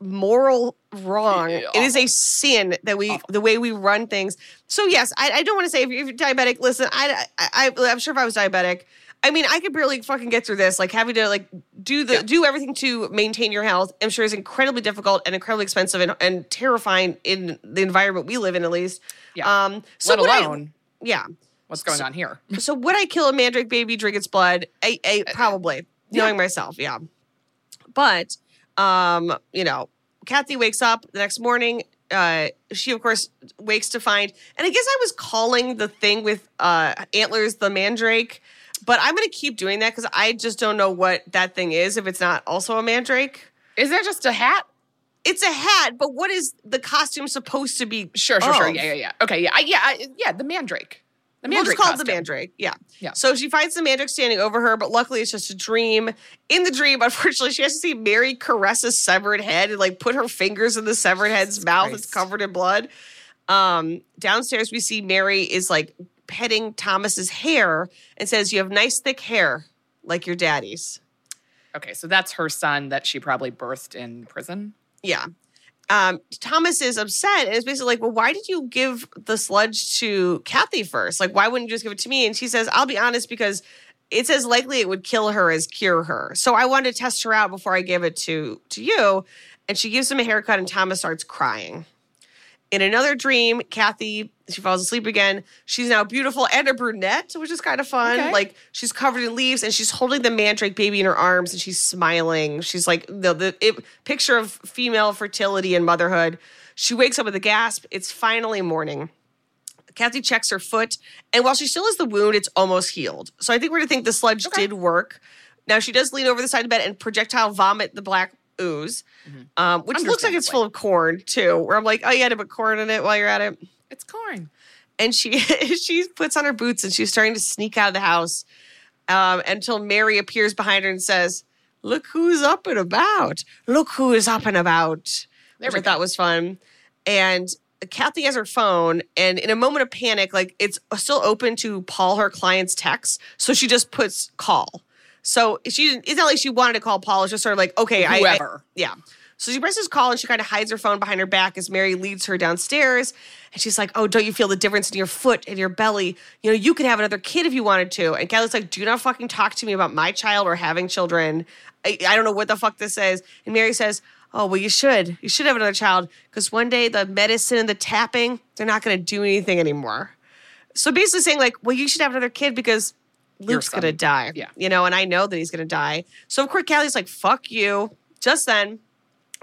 moral wrong. Yeah, It is a sin that we the way we run things. So yes, I, I don't want to say if you're, if you're diabetic. Listen, I, I I I'm sure if I was diabetic. I mean, I could barely fucking get through this. Like having to like do the do everything to maintain your health. I'm sure is incredibly difficult and incredibly expensive and, and terrifying in the environment we live in, at least. Yeah. Um. So Let would I- alone yeah. what's going on here. *laughs* So would I kill a mandrake baby, drink its blood? I, I Uh, probably, knowing myself, yeah. But um, you know, Kathy wakes up the next morning. Uh, she of course wakes to find, and I guess I was calling the thing with uh antlers the mandrake, but I'm gonna keep doing that because I just don't know what that thing is if it's not also a mandrake. Is that just a hat? It's a hat, but what is the costume supposed to be? Sure, sure, sure. Yeah, yeah, yeah. Okay, yeah, I, yeah, I, yeah. The mandrake. The We'll mandrake. just call it the mandrake. Yeah. Yeah. So she finds the mandrake standing over her, but luckily it's just a dream. In the dream, *laughs* unfortunately, she has to see Mary caress a severed head and like put her fingers in the severed head's mouth. It's covered in blood. Um, downstairs, we see Mary is like petting Thomas's hair and says, "You have nice thick hair, like your daddy's." Okay, so that's her son that she probably birthed in prison. Yeah. Um, Thomas is upset and is basically like, Well, why did you give the sludge to Kathy first? Like, why wouldn't you just give it to me? And she says, I'll be honest, because it's as likely it would kill her as cure her. So I wanted to test her out before I gave it to to you. And she gives him a haircut, and Thomas starts crying. In another dream, Kathy, she falls asleep again. She's now beautiful and a brunette, which is kind of fun. Okay. Like she's covered in leaves and she's holding the mandrake baby in her arms and she's smiling. She's like the the it, picture of female fertility and motherhood. She wakes up with a gasp. It's finally morning. Kathy checks her foot, and while she still has the wound, it's almost healed. So I think we're gonna think the sludge did work. Now she does lean over the side of the bed and projectile vomit the black ooze, um, which looks like it's full of corn too. Where I'm like, oh, you had to put corn in it while you're at it. It's corn. And she *laughs* she puts on her boots and she's starting to sneak out of the house um, until Mary appears behind her and says, "Look who's up and about! Look who is up and about!" There which I thought was fun. And Kathy has her phone, and in a moment of panic, like it's still open to Paul, her client's text, so she just puts call. So she it's not like she wanted to call Paul. It's just sort of like, okay, I- I, Whoever. yeah. So she presses call and she kind of hides her phone behind her back as Mary leads her downstairs. And she's like, Oh, don't you feel the difference in your foot and your belly? You know, you could have another kid if you wanted to. And Kelly's like, Do not fucking talk to me about my child or having children. I, I don't know what the fuck this is. And Mary says, Oh, well, you should. You should have another child because one day the medicine and the tapping, they're not going to do anything anymore. So basically saying, like, well, you should have another kid because Luke's to die. Yeah. You know, and I know that he's to die. So of course, Kelly's like, fuck you. Just then,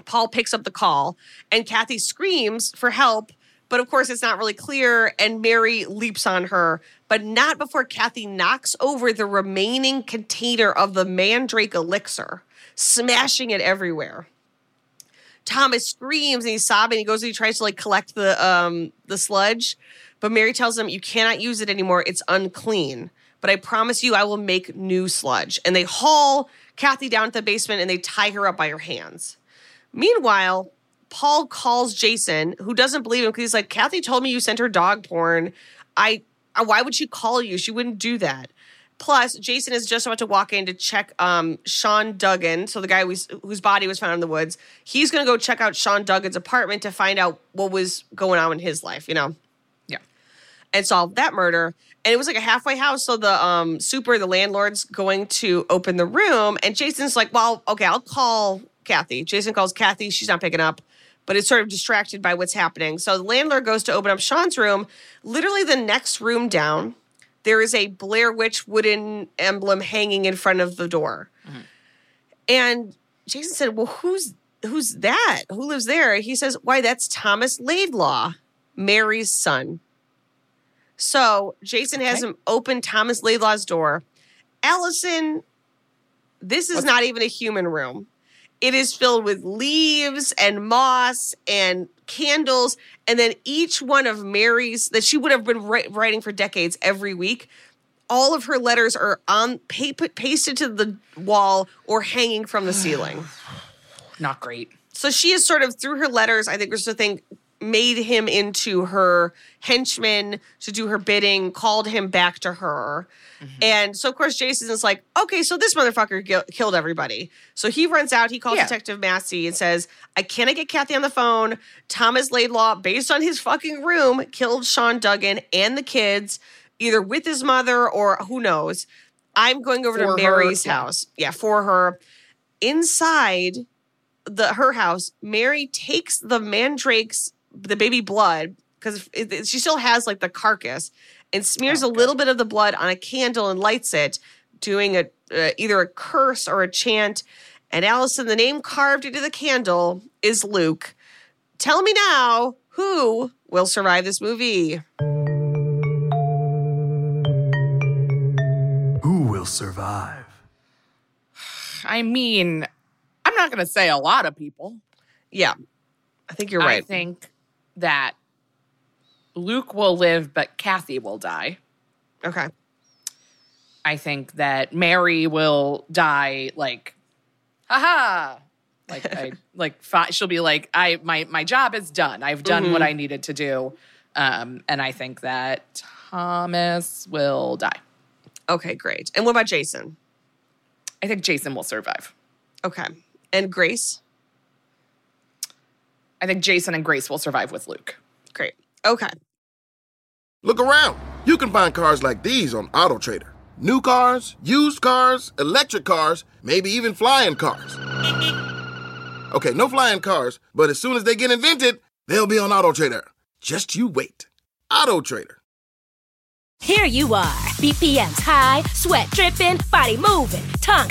Paul picks up the call and Kathy screams for help, but of course it's not really clear. And Mary leaps on her, but not before Kathy knocks over the remaining container of the mandrake elixir, smashing it everywhere. Thomas screams and he's sobbing. He goes and he tries to like collect the um the sludge, but Mary tells him you cannot use it anymore. It's unclean. But I promise you, I will make new sludge. And they haul Kathy down to the basement and they tie her up by her hands. Meanwhile, Paul calls Jason, who doesn't believe him because he's like, Kathy told me you sent her dog porn. I, I why would she call you? She wouldn't do that. Plus, Jason is just about to walk in to check um, Sean Duggan, so the guy whose, whose body was found in the woods. He's going to go check out Sean Duggan's apartment to find out what was going on in his life, you know, Yeah. and solve that murder. And it was like a halfway house, so the um, super, the landlord's going to open the room, and Jason's like, "Well, okay, I'll call Kathy." Jason calls Kathy; she's not picking up, but it's sort of distracted by what's happening. So the landlord goes to open up Sean's room. Literally, the next room down, there is a Blair Witch wooden emblem hanging in front of the door. And Jason said, "Well, who's who's that? Who lives there?" He says, "Why, that's Thomas Laidlaw, Mary's son." So Jason has Okay. him open Thomas Laidlaw's door. Alison, this is not even a human room. It is filled with leaves and moss and candles. And then each one of Mary's that she would have been writing for decades every week, all of her letters are on paper, pasted to the wall or hanging from the ceiling. *sighs* Not great. So she is sort of through her letters. I think there's the thing. Made him into her henchman to do her bidding, called him back to her. Mm-hmm. And so, of course, Jason is like, okay, so this motherfucker ki- killed everybody. So he runs out, he calls Yeah. Detective Massey and says, I cannot get Kathy on the phone. Thomas Laidlaw, based on his fucking room, killed Sean Duggan and the kids, either with his mother or who knows. I'm going over For to Mary's yeah. house. Yeah, for her. Inside the her house, Mary takes the mandrake's the baby blood because she still has like the carcass and smears a little bit of the blood on a candle and lights it, doing a uh, either a curse or a chant. And Alison, the name carved into the candle is Luke. Tell me now, who will survive this movie? Who will survive? *sighs* I mean, I'm not going to say a lot of people. Yeah, I think you're right. I think that Luke will live, but Kathy will die. okay. I think that Mary will die like, haha. Like I *laughs* like fi- she'll be like I my my job is done. I've done what I needed to do. Um and I think that Thomas will die. Okay, great. And what about Jason? I think Jason will survive. Okay. And Grace? I think Jason and Grace will survive with Luke. Great. Okay. Look around. You can find cars like these on AutoTrader. New cars, used cars, electric cars, maybe even flying cars. Okay, no flying cars, but as soon as they get invented, they'll be on AutoTrader. Just you wait. AutoTrader. Here you are, BPMs high, sweat dripping, body moving, tongue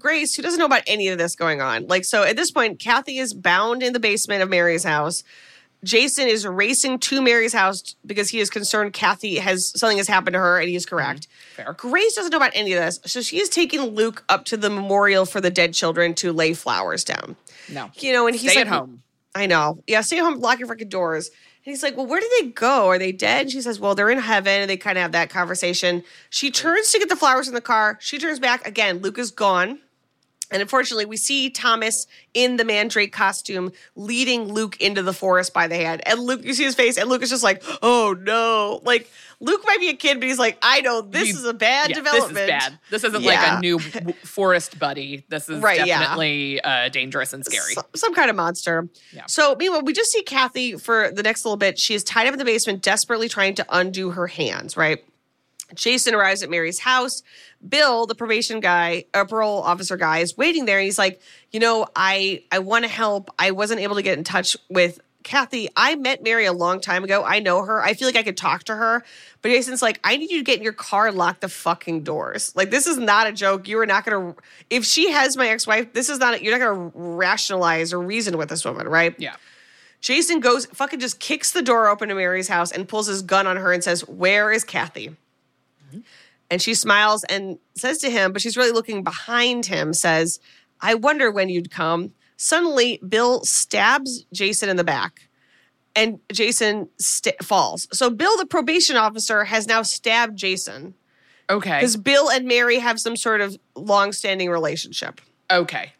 Grace, who doesn't know about any of this going on, like so at this point, Kathy is bound in the basement of Mary's house. Jason is racing to Mary's house because he is concerned Kathy has something has happened to her, and he is mm-hmm. correct. Fair. Grace doesn't know about any of this, so she is taking Luke up to the memorial for the dead children to lay flowers down. No. You know, and he's Stay like, at home. I know. Yeah, stay at home, lock your freaking doors. And he's like, Well, where did they go? Are they dead? And she says, Well, they're in heaven. And they kind of have that conversation. She turns to get the flowers in the car. She turns back. Again, Luke is gone. And unfortunately, we see Thomas in the mandrake costume leading Luke into the forest by the hand. And Luke, you see his face, and Luke is just like, oh no. Like, Luke might be a kid, but he's like, I know this We- is a bad Yeah, development. This is bad. This isn't Yeah. like a new w- forest buddy. This is Right, yeah. definitely uh, dangerous and scary. some, some kind of monster. Yeah. So meanwhile, we just see Kathy for the next little bit. She is tied up in the basement, desperately trying to undo her hands. Right. Jason arrives at Mary's house. Bill, the probation guy, a parole officer guy, is waiting there. He's like, you know, I I want to help. I wasn't able to get in touch with Kathy. I met Mary a long time ago. I know her. I feel like I could talk to her. But Jason's like, I need you to get in your car and lock the fucking doors. Like, this is not a joke. You are not gonna. If she has my ex-wife, this is not. You're not gonna rationalize or reason with this woman, right? Yeah. Jason goes, fucking just kicks the door open to Mary's house and pulls his gun on her and says, Where is Kathy? Mm-hmm. And she smiles and says to him, but she's really looking behind him, says, I wonder when you'd come. Suddenly, Bill stabs Jason in the back and Jason st- falls. So, Bill, the probation officer, has now stabbed Jason Okay. because Bill and Mary have some sort of long standing relationship. Okay.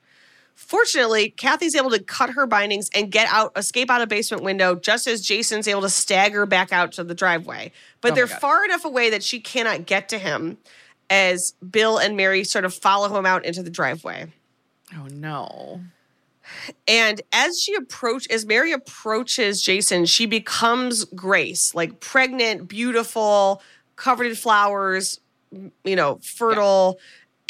Fortunately, Kathy's able to cut her bindings and get out, escape out a basement window, just as Jason's able to stagger back out to the driveway. But Oh they're God. far enough away that she cannot get to him as Bill and Mary sort of follow him out into the driveway. Oh no. And as she approach, as Mary approaches Jason, she becomes Grace, like pregnant, beautiful, covered in flowers, you know, fertile.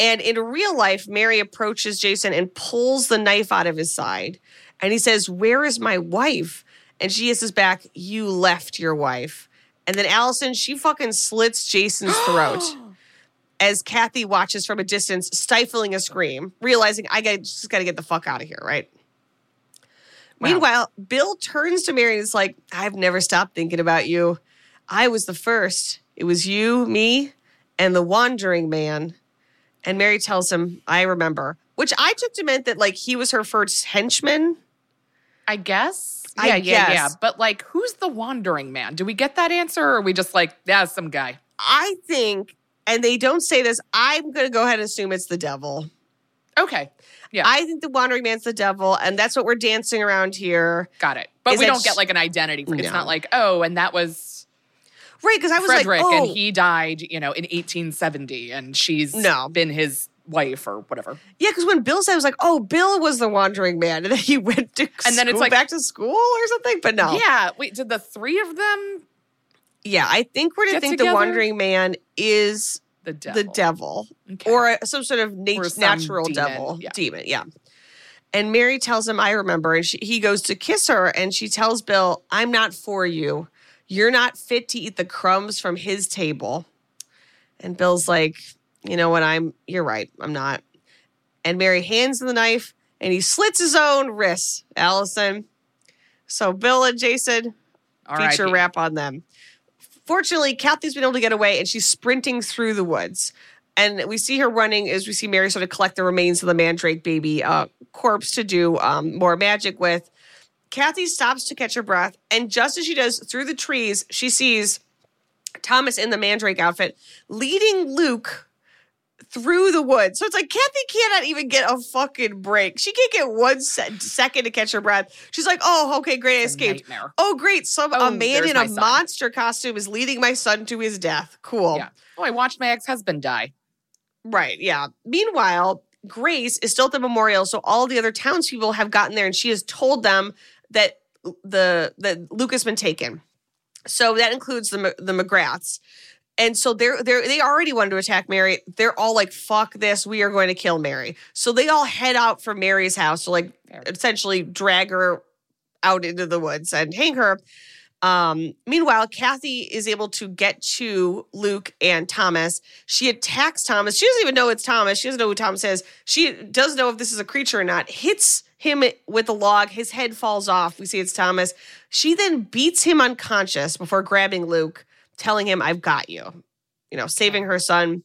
And in real life, Mary approaches Jason and pulls the knife out of his side. And he says, Where is my wife? And she hisses back, You left your wife. And then Alison, she fucking slits Jason's throat *gasps* as Kathy watches from a distance, stifling a scream, realizing I got just got to get the fuck out of here, right? Meanwhile, Bill turns to Mary and is like, I've never stopped thinking about you. I was the first. It was you, me, and the wandering man. And Mary tells him, I remember, which I took to meant that like he was her first henchman. I guess. I Yeah, yeah, yeah. But like, who's the wandering man? Do we get that answer, or are we just like, yeah, some guy? I think, and they don't say this, I'm going to go ahead and assume it's the devil. Okay, yeah, I think the wandering man's the devil, and that's what we're dancing around here. got it. But we don't sh- get like an identity. For, It's not like, oh, and that was Right, because I was Frederick, like, oh, and he died, you know, in 1870, and she's No. been his wife or whatever. yeah, because when Bill said, I was like, oh, Bill was the wandering man, *laughs* and then he went to And then it's like- back to school or something. But no, Yeah. Wait, did the three of them yeah, I think we're to think together? the wandering man is the devil? the devil Okay. or a, some sort of nat- some natural demon, devil yeah. demon yeah and mary tells him i remember and she, he goes to kiss her and she tells bill i'm not for you you're not fit to eat the crumbs from his table and bill's like you know what i'm you're right i'm not and mary hands him the knife and he slits his own wrists alison so bill and jason feature wrap on them. Fortunately, Kathy's been able to get away and she's sprinting through the woods. And we see her running as we see Mary sort of collect the remains of the mandrake baby uh, corpse to do um, more magic with. Kathy stops to catch her breath. And just as she does through the trees, she sees Thomas in the mandrake outfit leading Luke through the woods. So it's like Kathy cannot even get a fucking break. She can't get one se- second to catch her breath. She's like, oh, okay, great, I escaped. nightmare. Oh, great. Some Oh, a man in a son. monster costume is leading my son to his death. Cool. Yeah. Oh, I watched my ex husband die. Right. Yeah. Meanwhile, Grace is still at the memorial, so all the other townspeople have gotten there, and she has told them that the that Luke has been taken. So that includes the the McGraths. And so they're they are they already wanted to attack Mary. They're all like, "Fuck this! We are going to kill Mary." So they all head out for Mary's house to like essentially drag her out into the woods and hang her. Um, meanwhile, Kathy is able to get to Luke and Thomas. She attacks Thomas. She doesn't even know it's Thomas. She doesn't know who Thomas is. She does know if this is a creature or not. Hits him with a log. His head falls off. We see it's Thomas. She then beats him unconscious before grabbing Luke, telling him, I've got you. You know, saving her son.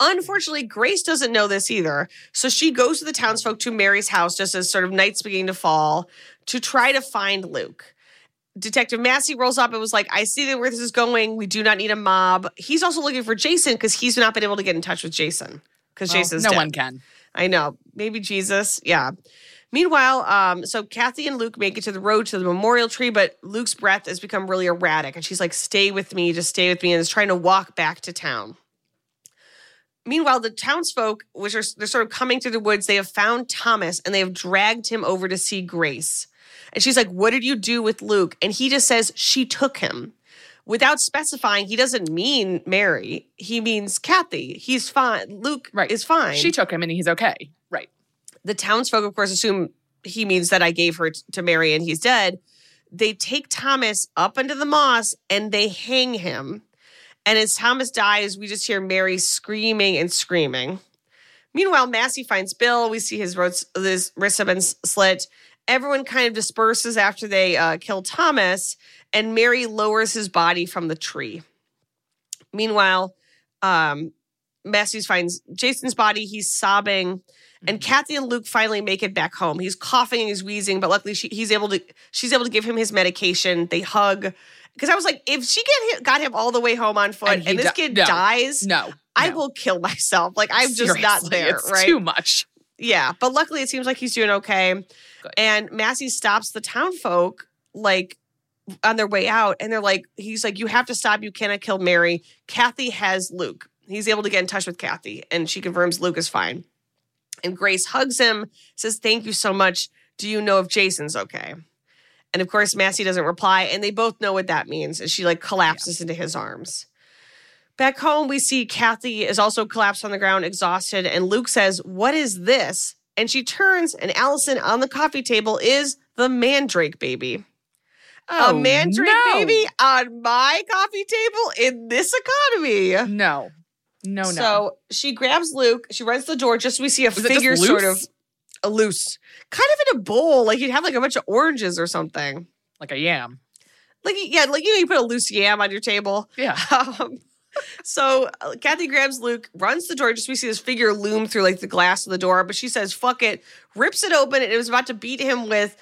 Unfortunately, Grace doesn't know this either. So she goes to the townsfolk to Mary's house just as sort of night's beginning to fall to try to find Luke. Detective Massey rolls up and was like, I see where this is going. We do not need a mob. He's also looking for Jason because he's not been able to get in touch with Jason because Well, Jason's no dead. one can. I know. Maybe Jesus. Yeah. Meanwhile, um, so Kathy and Luke make it to the road to the memorial tree, but Luke's breath has become really erratic. And she's like, stay with me, just stay with me, and is trying to walk back to town. Meanwhile, the townsfolk, which are they're sort of coming through the woods, they have found Thomas and they have dragged him over to see Grace. And she's like, What did you do with Luke? And he just says, She took him. Without specifying, he doesn't mean Mary. He means Kathy. He's fine. Luke Right. is fine. She took him and he's okay. Right. the townsfolk, of course, assume he means that I gave her t- to Mary and he's dead. They take Thomas up into the moss and they hang him. And as Thomas dies, we just hear Mary screaming and screaming. Meanwhile, Massey finds Bill. We see his, wrists- his wrists have been slit. Everyone kind of disperses after they uh, kill Thomas, and Mary lowers his body from the tree. Meanwhile, um, Massey finds Jason's body. He's sobbing. And Kathy and Luke finally make it back home. He's coughing and he's wheezing, but luckily she, he's able to. She's able to give him his medication. They hug because I was like, if she get him, got him all the way home on foot, and, he this di- kid no. dies, No. I no. will kill myself. Like I'm just not there, it's right? Too much. Yeah, but luckily it seems like he's doing okay. Good. And Massey stops the town folk like on their way out, and they're like, he's like, you have to stop. You cannot kill Mary. Kathy has Luke. He's able to get in touch with Kathy, and she confirms Luke is fine. And Grace hugs him, says, "Thank you so much. Do you know if Jason's okay?" And of course, Massey doesn't reply, and they both know what that means. And she like collapses into his arms. Back home, we see Kathy is also collapsed on the ground, exhausted, and Luke says, What is this? And she turns, and Alison on the coffee table is the mandrake baby. A mandrake Oh, no. baby on my coffee table in this economy. No. No, no. So she grabs Luke, she runs to the door, just so we see a Was figure sort of. a loose, kind of in a bowl, like you'd have like a bunch of oranges or something. Like a yam. Like yeah, like you know, you put a loose yam on your table. Yeah. *laughs* Um, so uh, Kathy grabs Luke, runs the door. Just we see this figure loom through like the glass of the door, but she says, "Fuck it," rips it open, and it was about to beat him with.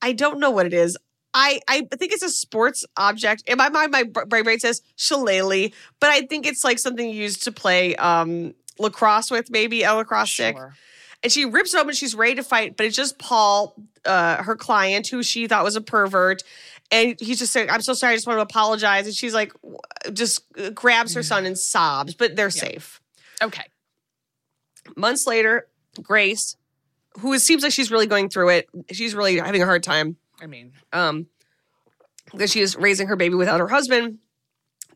I don't know what it is. I I think it's a sports object. In my mind, my brain brain says shillelagh, but I think it's like something used to play um lacrosse with, maybe a lacrosse stick. And she rips it open. She's ready to fight, but it's just Paul, uh, her client, who she thought was a pervert. And he's just saying, I'm so sorry. I just want to apologize. And she's like, just uh, grabs her son and sobs, but they're safe. Okay. Months later, Grace, who it seems like she's really going through it, she's really having a hard time I mean, um, because she is raising her baby without her husband.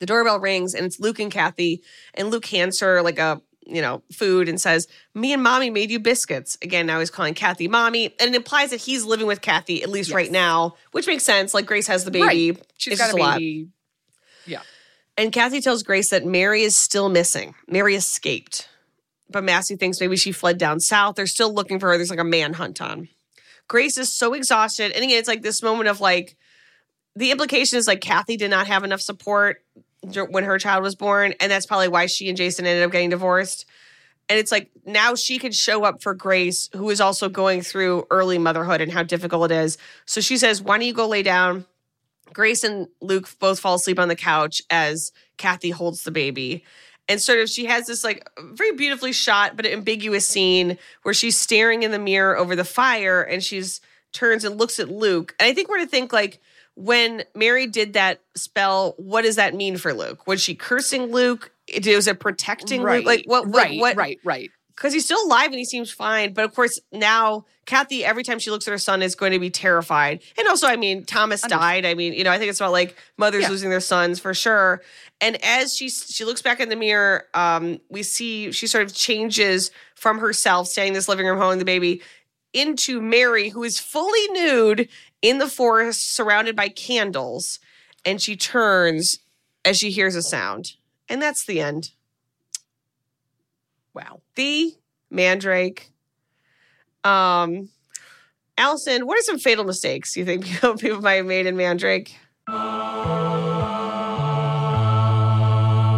The doorbell rings and it's Luke and Kathy, and Luke hands her like a you know food and says, "Me and mommy made you biscuits." Again, now he's calling Kathy mommy, and it implies that he's living with Kathy at least right now, which makes sense. Like Grace has the baby, right. She's It's got a lot. baby. Yeah. And Kathy tells Grace that Mary is still missing. Mary escaped. But Massey thinks maybe she fled down south. They're still looking for her. There's like a manhunt on. Grace is so exhausted. And again, it's like this moment of like, the implication is like Kathy did not have enough support when her child was born. And that's probably why she and Jason ended up getting divorced. And it's like now she can show up for Grace, who is also going through early motherhood and how difficult it is. So she says, Why don't you go lay down? Grace and Luke both fall asleep on the couch as Kathy holds the baby. And sort of, she has this like very beautifully shot, but ambiguous scene where she's staring in the mirror over the fire and she's turns and looks at Luke. And I think we're to think like, when Mary did that spell, what does that mean for Luke? Was she cursing Luke? It was it protecting right. Luke? Like what? what Right. what, Right. Right. Because he's still alive and he seems fine. But of course, now Kathy, every time she looks at her son, is going to be terrified. And also, I mean, Thomas died. I mean, you know, I think it's about like mothers Yeah. losing their sons for sure. And as she she looks back in the mirror, um, we see she sort of changes from herself, standing in this living room holding the baby, into Mary, who is fully nude in the forest, surrounded by candles. And she turns as she hears a sound, and that's the end. Wow. The Mandrake. Um, Alison, what are some fatal mistakes you think *laughs* people, people might have made in Mandrake?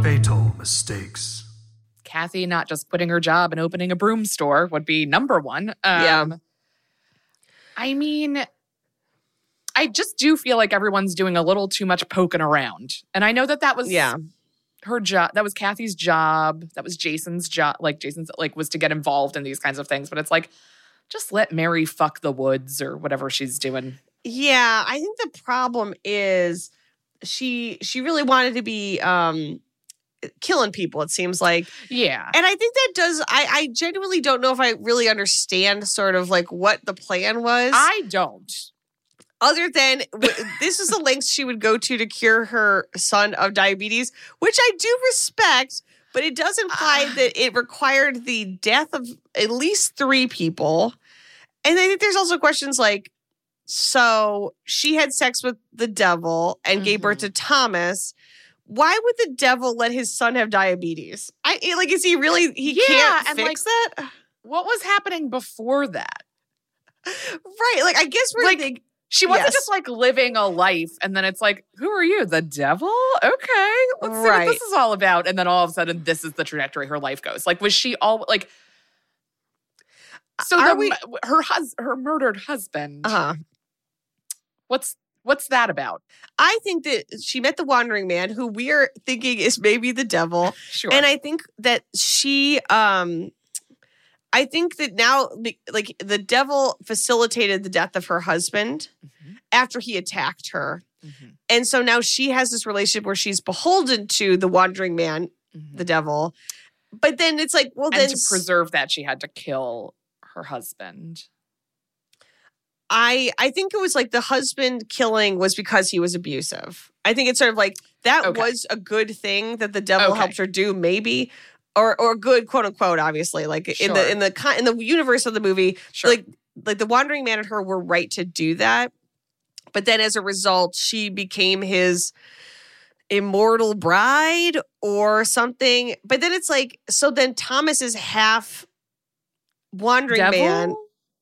Fatal mistakes. Kathy not just quitting her job and opening a broom store would be number one. Um, Yeah. I mean, I just do feel like everyone's doing a little too much poking around. And I know that that was Yeah. Her job. That was Kathy's job. That was Jason's job. Like Jason's like was to get involved in these kinds of things. But it's like, just let Mary fuck the woods or whatever she's doing. Yeah, I think the problem is she she really wanted to be um killing people, it seems like. Yeah. And I think that does I I genuinely don't know if I really understand sort of like what the plan was. I don't. Other than this is the lengths she would go to to cure her son of diabetes, which I do respect, but it does imply Ah. that it required the death of at least three people. And I think there's also questions like so she had sex with the devil and gave birth Mm-hmm. to Thomas. Why would the devil let his son have diabetes? I like is he really he Yeah, can't and, fix like, that? What was happening before that? Right. Like I guess we're Like, think, She wasn't Yes. just like living a life and then it's like, who are you? The devil? Okay. Let's see Right. what this is all about. And then all of a sudden, this is the trajectory her life goes. Like, was she all like so Are the, we- her hus- her murdered husband. uh-huh. What's what's that about? I think that she met the wandering man who we're thinking is maybe the devil. Sure. And I think that she um I think that now like the devil facilitated the death of her husband Mhm. after he attacked her. Mhm. And so now she has this relationship where she's beholden to the wandering man, Mhm. the devil. But then it's like, well, and then to preserve that, she had to kill her husband. I I think it was like the husband killing was because he was abusive. I think it's sort of like that Okay. was a good thing that the devil Okay. helped her do, maybe, or or good quote unquote. Obviously, like in the in the con- in the universe of the movie, Sure. like like the wandering man and her were right to do that, but then as a result, she became his immortal bride or something. But then it's like so then Thomas is half wandering Devil? man,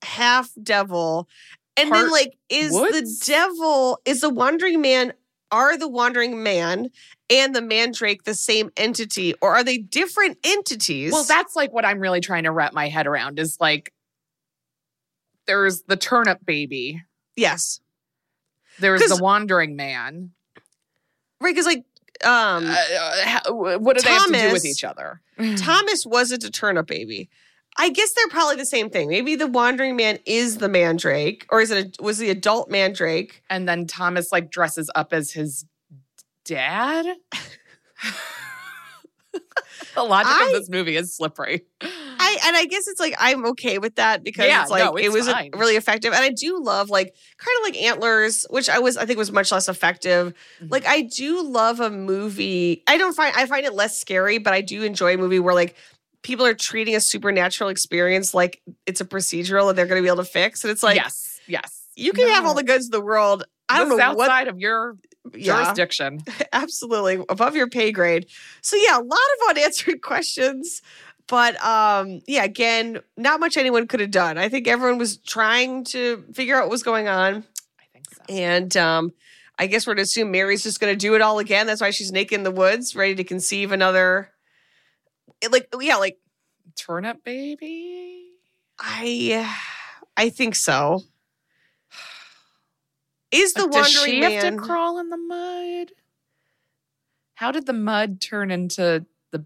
half devil. And then like is the devil is the wandering man are the wandering man and the mandrake the same entity or are they different entities? Well, that's like what I'm really trying to wrap my head around is like there's the turnip baby, yes. There's the wandering man. Right, because like um Uh, uh, how- what do they have to do with each other? Thomas wasn't a turnip baby. I guess they're probably the same thing. Maybe the wandering man is the mandrake, or is it a, was the adult mandrake? And then Thomas like dresses up as his dad. *laughs* the logic I- of this movie is slippery. I and I guess it's like I'm okay with that because Yeah, it's like no, it was fine. really effective, and I do love like kind of like Antlers, which I was I think was much less effective. Mm-hmm. Like I do love a movie. I don't find I find it less scary, but I do enjoy a movie where like people are treating a supernatural experience like it's a procedural and they're going to be able to fix, and it's like yes, yes. you can have all the goods of the world. I don't This know what outside of your Yeah. jurisdiction. *laughs* absolutely above your pay grade. So yeah, a lot of *laughs* unanswered questions. But um yeah, again, not much anyone could have done. I think everyone was trying to figure out what was going on. I think so. And um I guess we're to assume Mary's just gonna do it all again. That's why she's naked in the woods, ready to conceive another it- like yeah, like Turnip baby. I I think so. *sighs* Is the Uh, Does wandering she man have to crawl in the mud? How did the mud turn into the?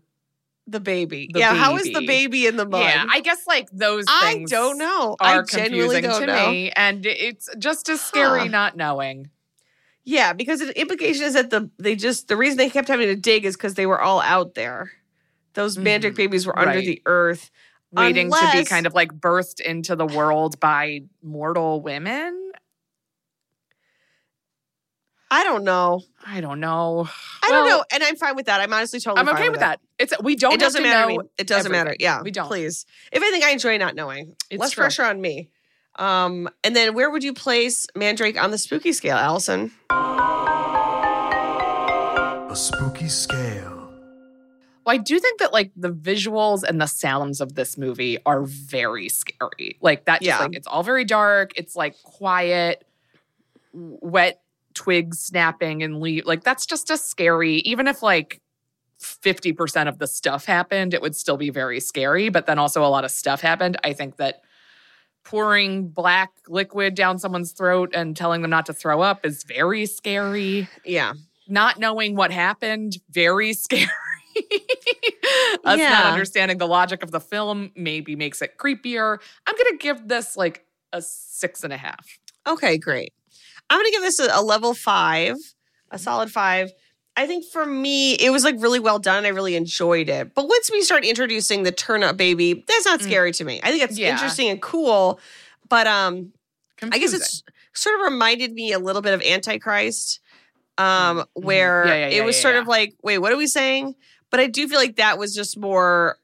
the baby? the yeah, how is the baby? baby in the mud? Yeah, I guess like those. I don't know. I Are genuinely confusing don't to know. me, and it's just as scary Huh. not knowing. Yeah, because the implication is that the they just the reason they kept having to dig is because they were all out there. Those mandrake Mhm. babies were under Right. the earth. Waiting to be kind of like birthed into the world by mortal women. I don't know. I don't know. I don't Well, know, and I'm fine with that. I'm honestly totally. I'm fine okay with that. It's we don't. It doesn't have to matter. to know. It doesn't matter. Yeah, we don't. Please, if anything, I enjoy not knowing. It's Less true. pressure on me. Um, and then where would you place Mandrake on the spooky scale, Alison? A spooky scale. Well, I do think that like the visuals and the sounds of this movie are very scary. Like that, just Yeah. like it's all very dark. It's like quiet, wet twigs snapping and leaf. Like that's just a scary. Even if like fifty percent of the stuff happened, it would still be very scary. But then also a lot of stuff happened. I think that pouring black liquid down someone's throat and telling them not to throw up is very scary Yeah, not knowing what happened, very *laughs* scary. *laughs* Us not understanding the logic of the film maybe makes it creepier. I'm gonna give this like a six and a half. Okay, great. I'm gonna give this a, a level five, a solid five. I think for me, it was like really well done. I really enjoyed it. But once we start introducing the turnip baby, that's not Mm. scary to me. I think it's Yeah. interesting and cool. But um, I guess Confusing. it's sort of reminded me a little bit of Antichrist, um, where Mm-hmm. Yeah, yeah, it was yeah, sort yeah. of like, wait, what are we saying? But I do feel like that was just more.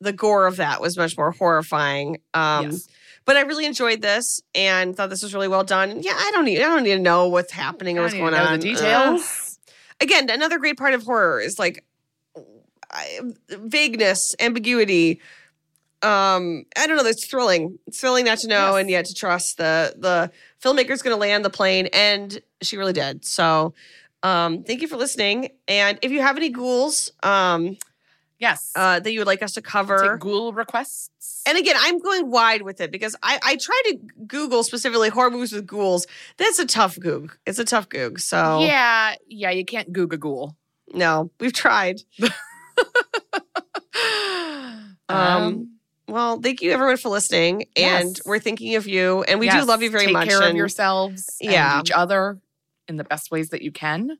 The gore of that was much more horrifying. Um, Yes. But I really enjoyed this and thought this was really well done. And yeah, I don't need I don't need to know what's happening or what's going know on. the details. Again, another great part of horror is like I, vagueness, ambiguity. Um, I don't know. It's thrilling. It's thrilling not to know Yes. and yet to trust the the filmmaker's going to land the plane, and she really did. So, um, thank you for listening. And if you have any ghouls, um, Yes. uh, that you would like us to cover, Take ghoul requests. and again, I'm going wide with it because I, I tried to Google specifically horror movies with ghouls. That's a tough goog. It's a tough goog. So yeah, yeah, you can't googa ghoul. no, we've tried. *laughs* Um, Well, thank you everyone for listening, and Yes. we're thinking of you, and we do love you very take much. care of yourselves Yeah. and each other in the best ways that you can.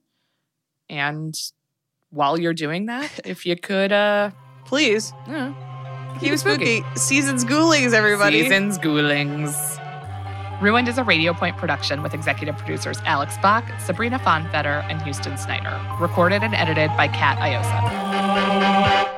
And while you're doing that, *laughs* if you could uh please yeah, keep it spooky. Seasons ghoulings, everybody. Seasons Ghoulings. Ruined is a Radio Point production with executive producers Alex Bach, Sabrina Fonfetter, and Houston Snyder. Recorded and edited by Kat Iosa.